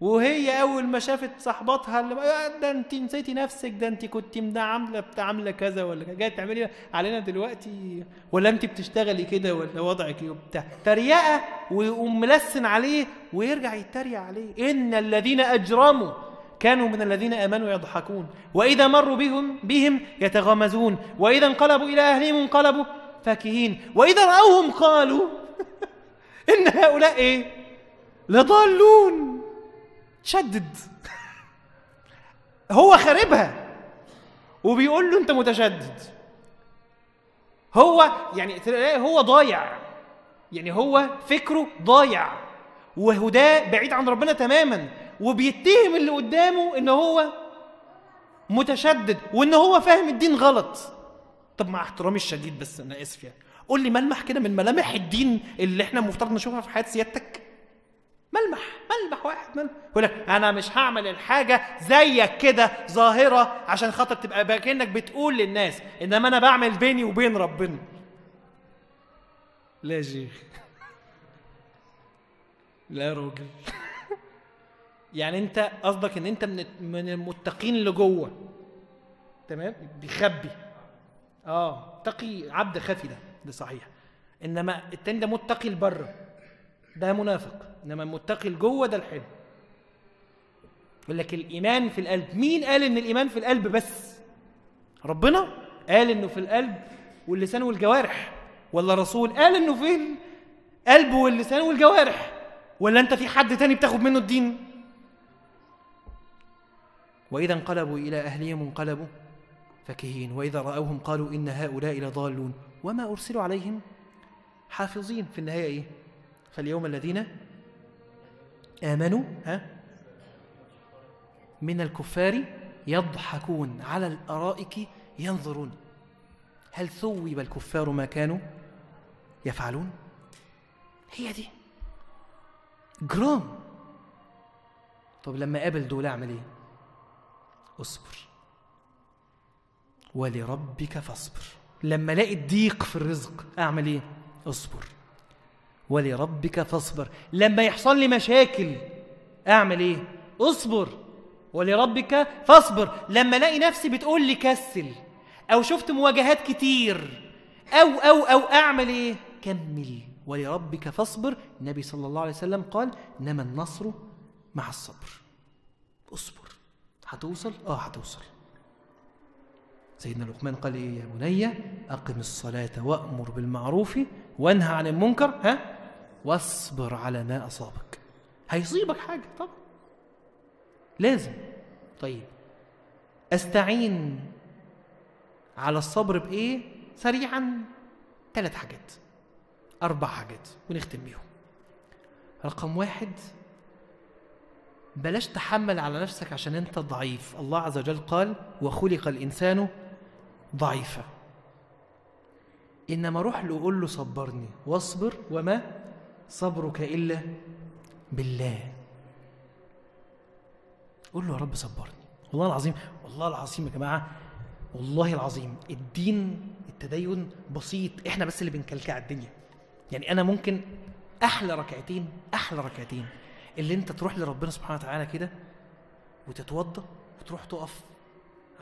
وهي أول ما شافت صاحباتها اللي ده أنت نسيتي نفسك ده أنت كنت عاملة عاملة كذا ولا جاية تعملي علينا دلوقتي ولا أنت بتشتغلي كده ولا وضعك إيه وبتاع؟ تريقة ويقوم ملسن عليه ويرجع يتريق عليه. إن الذين أجرموا كانوا من الذين آمنوا يضحكون وإذا مروا بهم بهم يتغامزون وإذا انقلبوا إلى أهلهم انقلبوا فاكهين وإذا رأوهم قالوا إن هؤلاء إيه؟ لضالون. شدد. هو خاربها. وبيقول له انت متشدد. هو يعني هو ضايع. يعني هو فكره ضايع. وهداه بعيد عن ربنا تماما. وبيتهم اللي قدامه ان هو متشدد. وان هو فاهم الدين غلط. طب مع احترامي الشديد بس أنا آسف يعني. قول لي ملمح كده من ملامح الدين اللي إحنا المفترض نشوفها في حياة سيادتك؟ ملمح ملمح واحد ملمح. يقول لك أنا مش هعمل الحاجة زيك كده ظاهرة عشان خاطر تبقى كأنك بتقول للناس إنما أنا بعمل بيني وبين ربنا. لا يا شيخ. لا يا راجل. يعني أنت قصدك إن أنت من من المتقين اللي جوه تمام؟ بيخبي. آه. تقي عبد خفي ده. ده صحيح. إنما التاني ده متقي لبره. ده منافق. إنما المتقي لجوه ده الحلو يقول لك الإيمان في القلب. مين قال إن الإيمان في القلب بس؟ ربنا قال إنه في القلب واللسان والجوارح. ولا رسول قال إنه في القلب واللسان والجوارح؟ ولا أنت في حد تاني بتاخد منه الدين؟ وإذا انقلبوا إلى أهلهم انقلبوا فكهين. وإذا رأوهم قالوا إن هؤلاء لضالون. وما أرسلوا عليهم حافظين. في النهاية إيه؟ فاليوم الذين آمنوا ها؟ من الكفار يضحكون على الأرائك ينظرون. هل ثوب الكفار ما كانوا يفعلون؟ هي دي. جرام. طب لما قابل دول أعمل إيه؟ أصبر. ولربك فاصبر. لما ألاقي الضيق في الرزق أعمل إيه؟ أصبر. ولربك فاصبر. لما يحصل لي مشاكل أعمل إيه؟ اصبر. ولربك فاصبر. لما ألاقي نفسي بتقول لي كسل أو شفت مواجهات كتير أو أو أو أعمل إيه؟ كمل. ولربك فاصبر. النبي صلى الله عليه وسلم قال إنما النصر مع الصبر. اصبر. هتوصل؟ آه هتوصل. سيدنا لقمان قال إيه يا بني؟ أقم الصلاة وأمر بالمعروف وانهى عن المنكر. ها؟ واصبر على ما أصابك. هيصيبك حاجة طبعا. لازم. طيب. أستعين على الصبر بإيه؟ سريعا. ثلاث حاجات. أربع حاجات ونختم بيهم. رقم واحد بلاش تحمل على نفسك عشان أنت ضعيف. الله عز وجل قال وخلق الإنسان ضعيفا. إنما روح له قول له صبرني. واصبر. وما؟ صبرك إلا بالله. قول له يا رب صبرني. والله العظيم والله العظيم يا جماعة والله العظيم الدين التدين بسيط إحنا بس اللي بنكلكع الدنيا. يعني أنا ممكن أحلى ركعتين أحلى ركعتين اللي أنت تروح لربنا سبحانه وتعالى كده وتتوضا وتروح تقف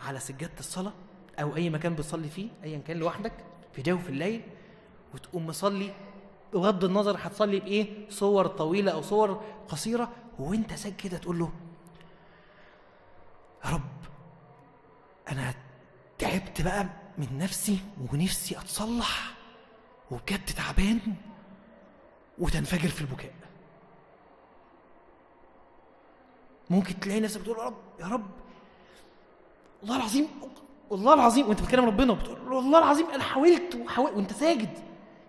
على سجادة الصلاة أو أي مكان بتصلي فيه ايا كان لوحدك في جوف الليل وتقوم مصلي بغض النظر هتصلي بإيه صور طويلة أو صور قصيرة وأنت ساجد كده تقول له يا رب أنا تعبت بقى من نفسي ونفسي أتصلح وبجد تعبان وتنفجر في البكاء. ممكن تلاقي نفسك بتقول يا رب يا رب والله العظيم والله العظيم وأنت بتكلم ربنا بتقول والله العظيم أنا حاولت وحاولت وأنت ساجد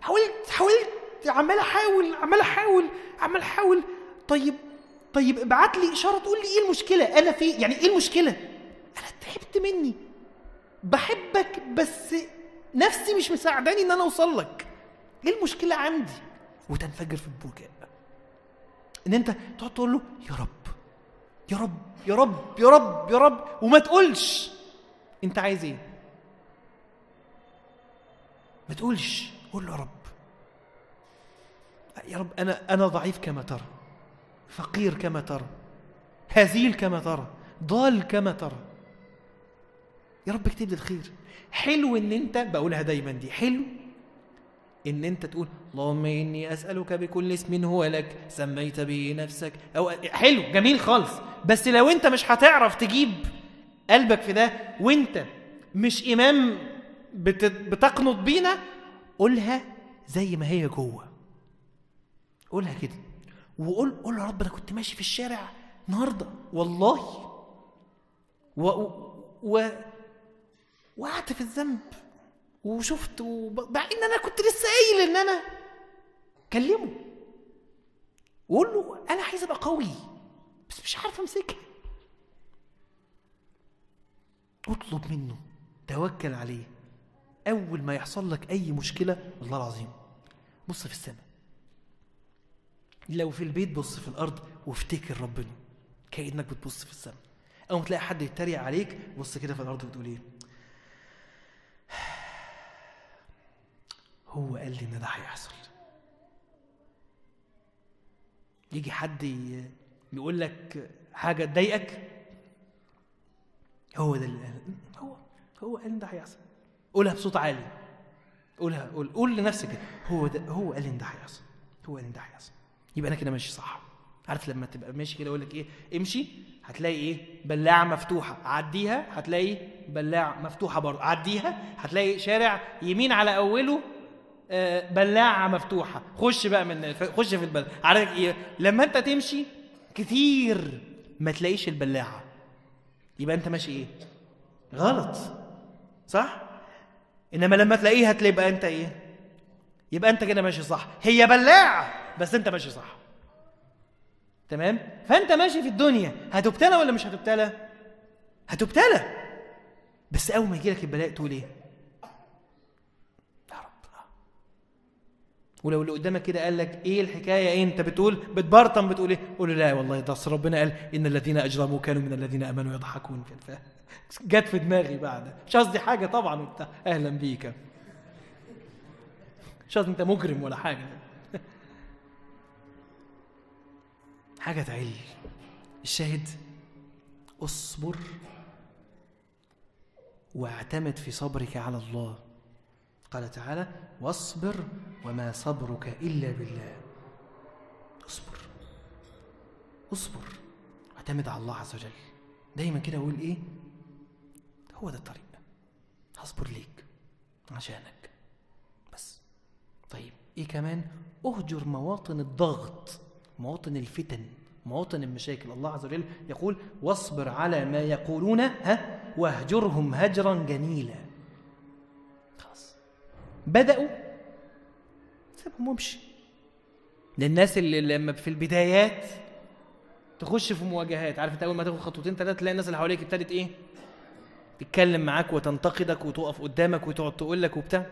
حاولت حاولت عمال أحاول عمال أحاول عمال أحاول. طيب طيب ابعت لي إشارة تقول لي إيه المشكلة؟ أنا في يعني إيه المشكلة؟ أنا تعبت مني. بحبك بس نفسي مش مساعداني إن أنا أوصل لك. إيه المشكلة عندي؟ وتنفجر في البكاء إن أنت تقعد تقول له يا رب يا رب يا رب يا رب يا رب وما تقولش. أنت عايز إيه؟ ما تقولش. قول له يا رب. يا رب أنا أنا ضعيف كما ترى فقير كما ترى هزيل كما ترى ضال كما ترى. يا رب اكتب لي الخير. حلو إن أنت بقولها دايما دي حلو إن أنت تقول اللهم إني أسألك بكل اسم هو لك سميت به نفسك أو حلو جميل خالص. بس لو أنت مش هتعرف تجيب قلبك في ده وأنت مش إمام بت... بتقنط بينا قولها زي ما هي جوه. قولها كده. وقول قول يا رب أنا كنت ماشي في الشارع النهارده. والله. و, و... وقعت في الذنب. وشفت وب... إن أنا كنت لسه قايل إن أنا كلمه وقول له أنا عايز أبقى قوي بس مش عارف أمسكها. اطلب منه توكل عليه. أول ما يحصل لك أي مشكلة والله العظيم. بص في السماء. لو في البيت بص في الأرض وافتكر ربنا كأنك بتبص في السماء. أو تلاقي حد يتريق عليك بص كده في الأرض وتقول إيه؟ هو قال لي إن ده هيحصل. يجي حد يقول لك حاجة تضايقك هو ده اللي قال. هو هو قال إن ده هيحصل. قولها بصوت عالي. قولها قول قول لنفسك هو ده هو قال إن ده هيحصل. هو قال إن ده هيحصل. يبقى أنا كده ماشي صح. عارف لما تبقى ماشي كده أقول لك إيه؟ امشي هتلاقي إيه؟ بلاعة مفتوحة. عديها هتلاقي بلاعة مفتوحة برضه. عديها هتلاقي شارع يمين على أوله آه، بلاعة مفتوحة. خش بقى من خش في البلد عارف إيه؟ لما أنت تمشي كتير ما تلاقيش البلاعة. يبقى أنت ماشي إيه؟ غلط. صح؟ إنما لما تلاقيها تبقى أنت إيه؟ يبقى أنت كده ماشي صح. هي بلاعة. بس انت ماشي صح. تمام؟ فانت ماشي في الدنيا. هتبتلى ولا مش هتبتلى؟ هتبتلى. بس أول ما يجي لك البلاء تقول إيه؟ يا رب. ولو اللي قدامك كده قال لك إيه الحكاية؟ إيه أنت بتقول؟ بتبرطم بتقول إيه؟ قول له لا والله ده ربنا قال إن الذين أجرموا كانوا من الذين آمنوا يضحكون. جت في دماغي بعد. مش قصدي حاجة طبعا وبتاع أهلا بيك. مش قصدي أنت مجرم ولا حاجة. حاجة تعل الشاهد اصبر واعتمد في صبرك على الله. قال تعالى واصبر وما صبرك إلا بالله. اصبر. اصبر. واعتمد على الله عز وجل. دايما كده أقول إيه؟ هو ده الطريق. هصبر ليك عشانك. بس. طيب. إيه كمان؟ اهجر مواطن الضغط. مواطن الفتن مواطن المشاكل. الله عز وجل يقول واصبر على ما يقولون ها واهجرهم هجرا جميلا. خلاص. بدأوا. سيبهم وامشي. للناس اللي لما في البدايات تخش في مواجهات عارف انت أول ما تاخد خطوتين ثلاثة تلاقي الناس اللي حواليك ابتدت إيه؟ تتكلم معاك وتنتقدك وتقف قدامك وتقعد تقول لك وبتاع.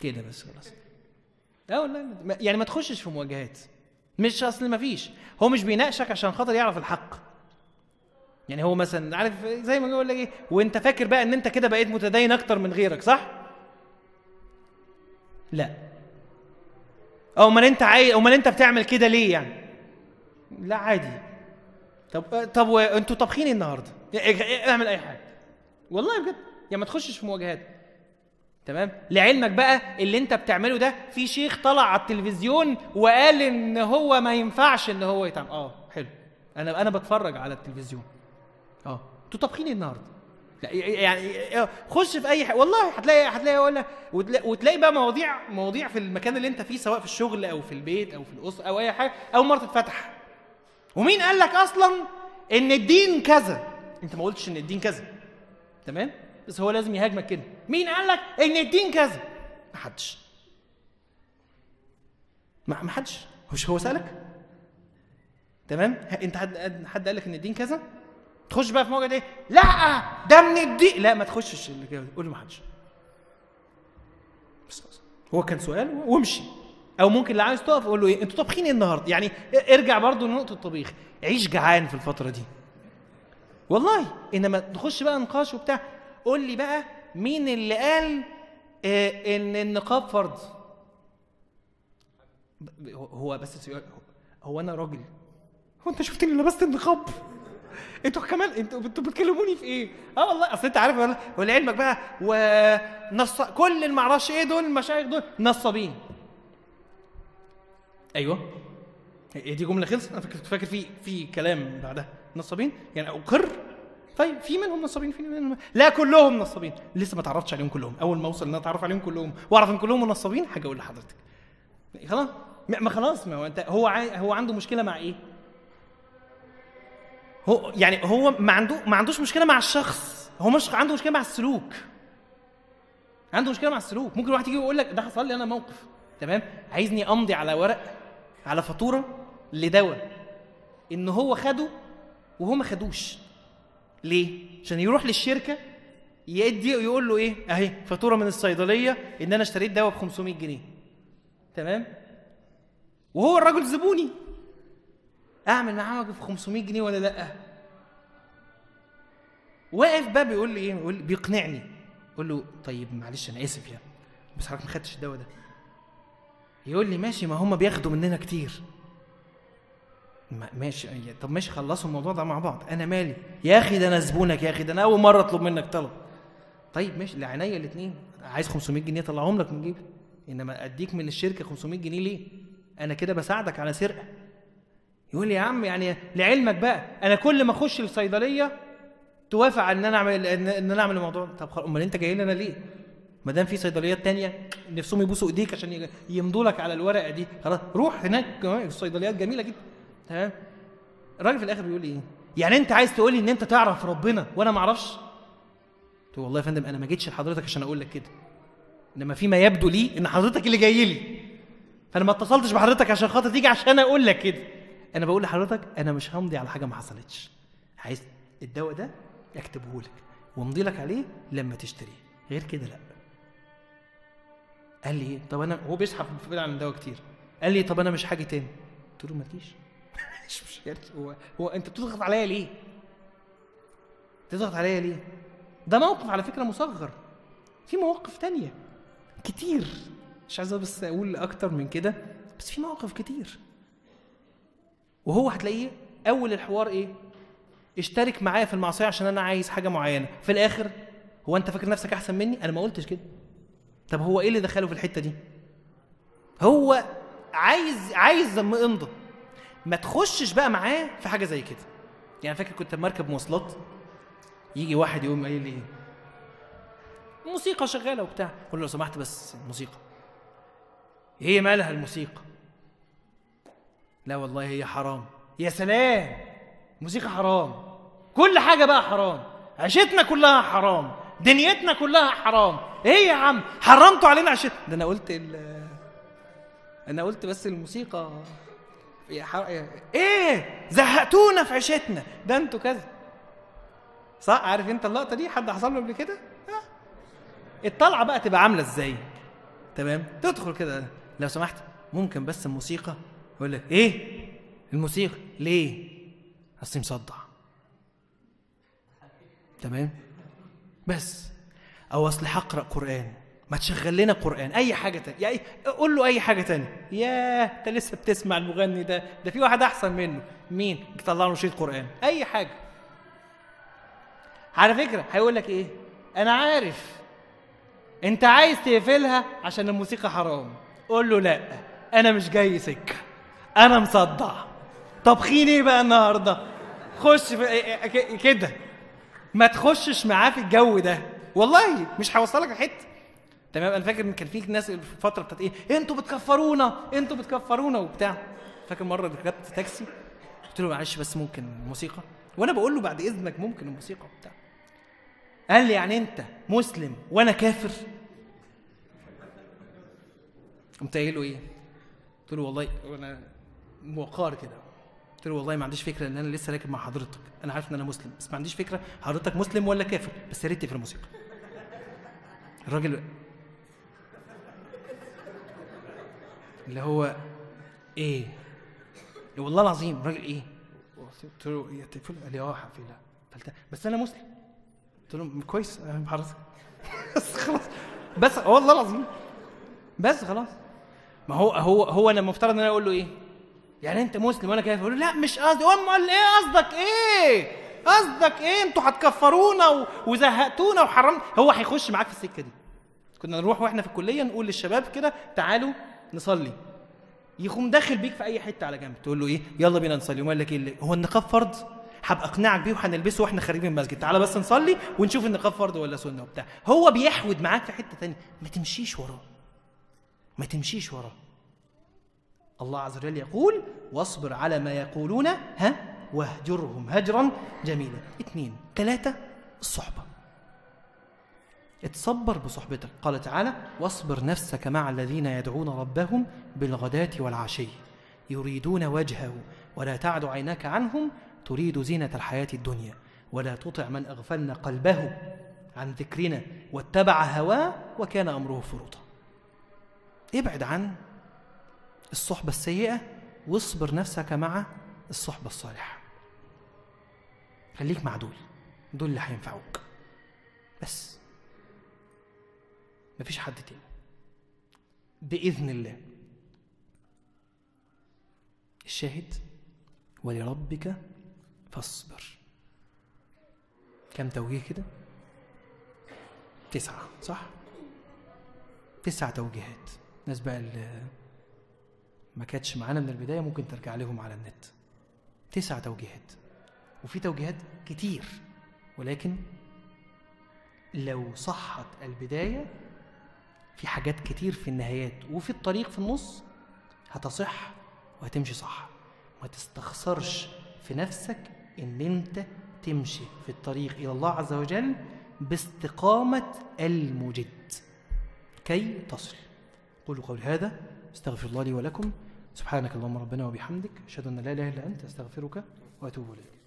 كده بس خلاص. لا والله ما- يعني ما تخشش في مواجهات. مش أصل ما فيش. هو مش بيناقشك عشان خاطر يعرف الحق. يعني هو مثلا عارف زي ما يقول لك إيه وأنت فاكر بقى إن أنت كده بقيت متدين أكتر من غيرك صح؟ لا. أو أمال أنت عايز أمال أنت بتعمل كده ليه يعني؟ لا عادي. طب طب وانتوا طابخين إيه النهارده؟ اعمل أي حاجة. والله بجد. يعني ما تخشش في مواجهات. تمام؟ لعلمك بقى اللي انت بتعمله ده في شيخ طلع على التلفزيون وقال إن هو ما ينفعش إن هو يتعمل. آه حلو. أنا أنا بتفرج على التلفزيون. آه. أنتوا طابخين إيه النهارده؟ يعني خش في أي حاجة والله هتلاقي هتلاقي ولا وتلاقي بقى مواضيع مواضيع في المكان اللي انت فيه سواء في الشغل أو في البيت أو في الأسرة أو أي حاجة أول مرة تتفتح. ومين قال لك أصلا إن الدين كذا؟ أنت ما قلتش إن الدين كذا. تمام؟ بس هو لازم يهاجمك كده. مين قال لك إن الدين كذا؟ ما حدش. ما حدش. مش هو سألك؟ تمام؟ انت حد حد قال لك إن الدين كذا؟ تخش بقى في موجة إيه؟ لا ده من الدين. لا ما تخشش كده. قول ما حدش. هو كان سؤال وامشي. أو ممكن اللي عايز تقف قول له إيه؟ أنتوا طابخين إيه النهارده؟ يعني ارجع برضو لنقطة الطبيخ. عيش جعان في الفترة دي. والله إنما تخش بقى نقاش وبتاع. قول لي بقى مين اللي قال آه إن النقاب فرض؟ هو بس هو أنا راجل؟ هو أنت شفتني لبست النقاب؟ أنتوا كمان أنتوا أنتوا بتكلموني في إيه؟ آه والله أصل أنت عارف ولعلمك بقى ونص كل اللي إيه دول المشايخ دول نصابين. أيوه. هي دي جملة خلصت؟ أنا فاكر في في كلام بعدها. نصابين؟ يعني أقر؟ طيب في منهم نصابين في منهم لا كلهم نصابين. لسه ما تعرفتش عليهم كلهم. أول ما أوصل إن أنا أتعرف عليهم كلهم وأعرف إن كلهم نصابين حاجة أقول لحضرتك. خلاص؟ ما خلاص ما هو أنت هو هو عنده مشكلة مع إيه؟ هو يعني هو ما عنده ما عندوش مشكلة مع الشخص. هو مش عنده مشكلة مع السلوك. عنده مشكلة مع السلوك. ممكن واحد يجي يقول لك ده حصل لي أنا موقف. تمام؟ عايزني أمضي على ورق على فاتورة لدواء. إن هو خده وهو ما خدوش. ليه؟ عشان يروح للشركة يدي ويقول له إيه؟ أهي فاتورة من الصيدلية إن أنا اشتريت دواء ب 500 جنيه. تمام؟ وهو الراجل زبوني. أعمل معاه في 500 جنيه ولا لأ؟ واقف بقى بيقول لي إيه؟ بيقول بيقنعني. أقول له طيب معلش أنا آسف يعني بس حضرتك ما خدتش الدواء ده. يقول لي ماشي ما هم بياخدوا مننا كتير. ماشي. طب ماشي خلصوا الموضوع ده مع بعض. أنا مالي؟ يا أخي ده أنا زبونك يا أخي ده أنا أول مرة أطلب منك طلب. طيب ماشي لعينيا الاثنين عايز 500 جنيه طلعهم لك من جيبي. إنما أديك من الشركة 500 جنيه ليه؟ أنا كده بساعدك على سرقة. يقول لي يا عم يعني لعلمك بقى أنا كل ما أخش الصيدلية توافق إن أنا أعمل إن أنا أعمل الموضوع طب أمال أنت جاي لنا ليه؟ ما دام في صيدليات تانية نفسهم يبوسوا إيديك عشان يمضوا لك على الورقة دي. خلاص روح هناك. الصيدليات جميلة جدا. تمام الراجل في الآخر بيقول إيه؟ يعني أنت عايز تقول لي إن أنت تعرف ربنا وأنا ما أعرفش؟ قلت والله يا فندم أنا ما جيتش لحضرتك عشان أقول لك كده. إنما فيما يبدو لي إن حضرتك اللي جاي لي. فأنا ما اتصلتش بحضرتك عشان خاطر تيجي عشان أقول لك كده. أنا بقول لحضرتك أنا مش همضي على حاجة ما حصلتش. عايز الدواء ده أكتبه لك وامضي لك عليه لما تشتريه. غير كده لأ. قال لي طب أنا هو بيسحب في عن الدواء كتير. قال لي طب أنا مش حاجة تاني. قلت له ما تجيش. مش مش هو هو أنت بتضغط عليا ليه؟ تضغط عليا ليه؟ ده موقف على فكرة مصغر. في مواقف تانية كتير. مش عايز بس أقول أكتر من كده بس في مواقف كتير. وهو هتلاقيه أول الحوار إيه؟ اشترك معايا في المعصية عشان أنا عايز حاجة معينة. في الآخر هو أنت فاكر نفسك أحسن مني؟ أنا ما قلتش كده. طب هو إيه اللي دخله في الحتة دي؟ هو عايز عايز امضى ما تخشش بقى معاه في حاجة زي كده. يعني فاكر كنت مركب مواصلات يجي واحد يقوم قايل لي موسيقى شغالة وبتاع. قول له لو سمحت بس الموسيقى إيه مالها الموسيقى؟ لا والله هي حرام. يا سلام! موسيقى حرام. كل حاجة بقى حرام. عيشتنا كلها حرام. دنيتنا كلها حرام. إيه يا عم؟ حرمتوا علينا عيشتنا ده أنا قلت ال أنا قلت بس الموسيقى. إيه؟ زهقتونا في عيشتنا. ده أنتوا كذا. صح؟ عارف انت اللقطة دي؟ حد حصل له قبل كده. الطلعة بقى تبقى عاملة إزاي؟ تمام؟ تدخل كده. لو سمحت ممكن بس الموسيقى؟ يقول لك إيه؟ الموسيقى. ليه؟ اصلي مصدع. تمام؟ بس. أو أصل هقرا قرآن. ما تشغل لنا قرآن أي حاجة تانية يعني قول له أي حاجة تانية. ياه أنت لسه بتسمع المغني ده ده في واحد أحسن منه. مين؟ طلع له شريط قرآن. أي حاجة. على فكرة هيقول لك إيه؟ أنا عارف. أنت عايز تقفلها عشان الموسيقى حرام. قول له لأ أنا مش جاي سكة. أنا مصدع. طبخين إيه بقى النهارده؟ خش في ك- كده. ما تخشش معاه في الجو ده. والله مش هوصلك لحته تمام؟ أنا فاكر إن كان في ناس الفترة بتاعت إيه؟ أنتوا بتكفرونا أنتوا بتكفرونا وبتاع. فاكر مرة ركبت تاكسي؟ قلت له معلش بس ممكن الموسيقى وأنا بقول له بعد إذنك ممكن الموسيقى وبتاع. قال لي يعني أنت مسلم وأنا كافر. قمت قايل له إيه؟ قلت له والله وأنا موقار كده. قلت له والله ما عنديش فكرة إن أنا لسه راكب مع حضرتك. أنا عارف إن أنا مسلم بس ما عنديش فكرة حضرتك مسلم ولا كافر بس يا ريت في الموسيقى. الراجل اللي هو إيه؟ والله العظيم الراجل إيه؟ قلت له إيه تقفل قال لي آه هقفلها بس أنا مسلم. قلت له كويس أنا حضرتك. بس خلاص. بس والله العظيم. بس خلاص. ما هو هو هو أنا المفترض إن أنا أقول له إيه؟ يعني أنت مسلم وأنا كافر أقول له لا مش قصدي. امال إيه قصدك إيه؟ قصدك إيه؟ أنتوا هتكفرونا و- وزهقتونا وحرمنا هو هيخش معاك في السكة دي. كنا نروح وإحنا في الكلية نقول للشباب كده تعالوا نصلي. يقوم داخل بيك في أي حتة على جنب. تقول له إيه؟ يلا بينا نصلي. وما لك إيه؟ هو النقاب فرض؟ هبقى أقنعك بيه وهنلبسه وإحنا خارجين من المسجد. تعالى بس نصلي ونشوف النقاب فرض ولا سنة وبتاع. هو بيحود معاك في حتة تانية. ما تمشيش وراه. ما تمشيش وراه. الله عز وجل يقول واصبر على ما يقولون ها؟ واهجرهم هجرا جميلا. اثنين. ثلاثة الصحبة. اتصبر بصحبتك. قال تعالى واصبر نفسك مع الذين يدعون ربهم بالغداة والعشي. يريدون وجهه. ولا تعد عيناك عنهم. تريد زينة الحياة الدنيا. ولا تطع من أغفلنا قلبه عن ذكرنا واتبع هواه وكان أمره فرطا ابعد عن الصحبة السيئة واصبر نفسك مع الصحبة الصالحة. خليك مع دول. دول اللي هينفعوك. بس. مفيش حد تاني. بإذن الله. الشاهد ولربك فاصبر. كم توجيه كده؟ تسعة صح؟ تسع توجيهات. الناس بقى اللي ما كانتش معانا من البداية ممكن ترجع لهم على النت. تسع توجيهات. وفي توجيهات كتير. ولكن لو صحت البداية في حاجات كتير في النهايات وفي الطريق في النص هتصح وهتمشي صح. ما تستخسرش في نفسك إن أنت تمشي في الطريق إلى الله عز وجل باستقامة المجد كي تصل. قولوا قول هذا استغفر الله لي ولكم. سبحانك اللهم ربنا وبحمدك أشهد أن لا إله إلا أنت أستغفرك وأتوب إليك.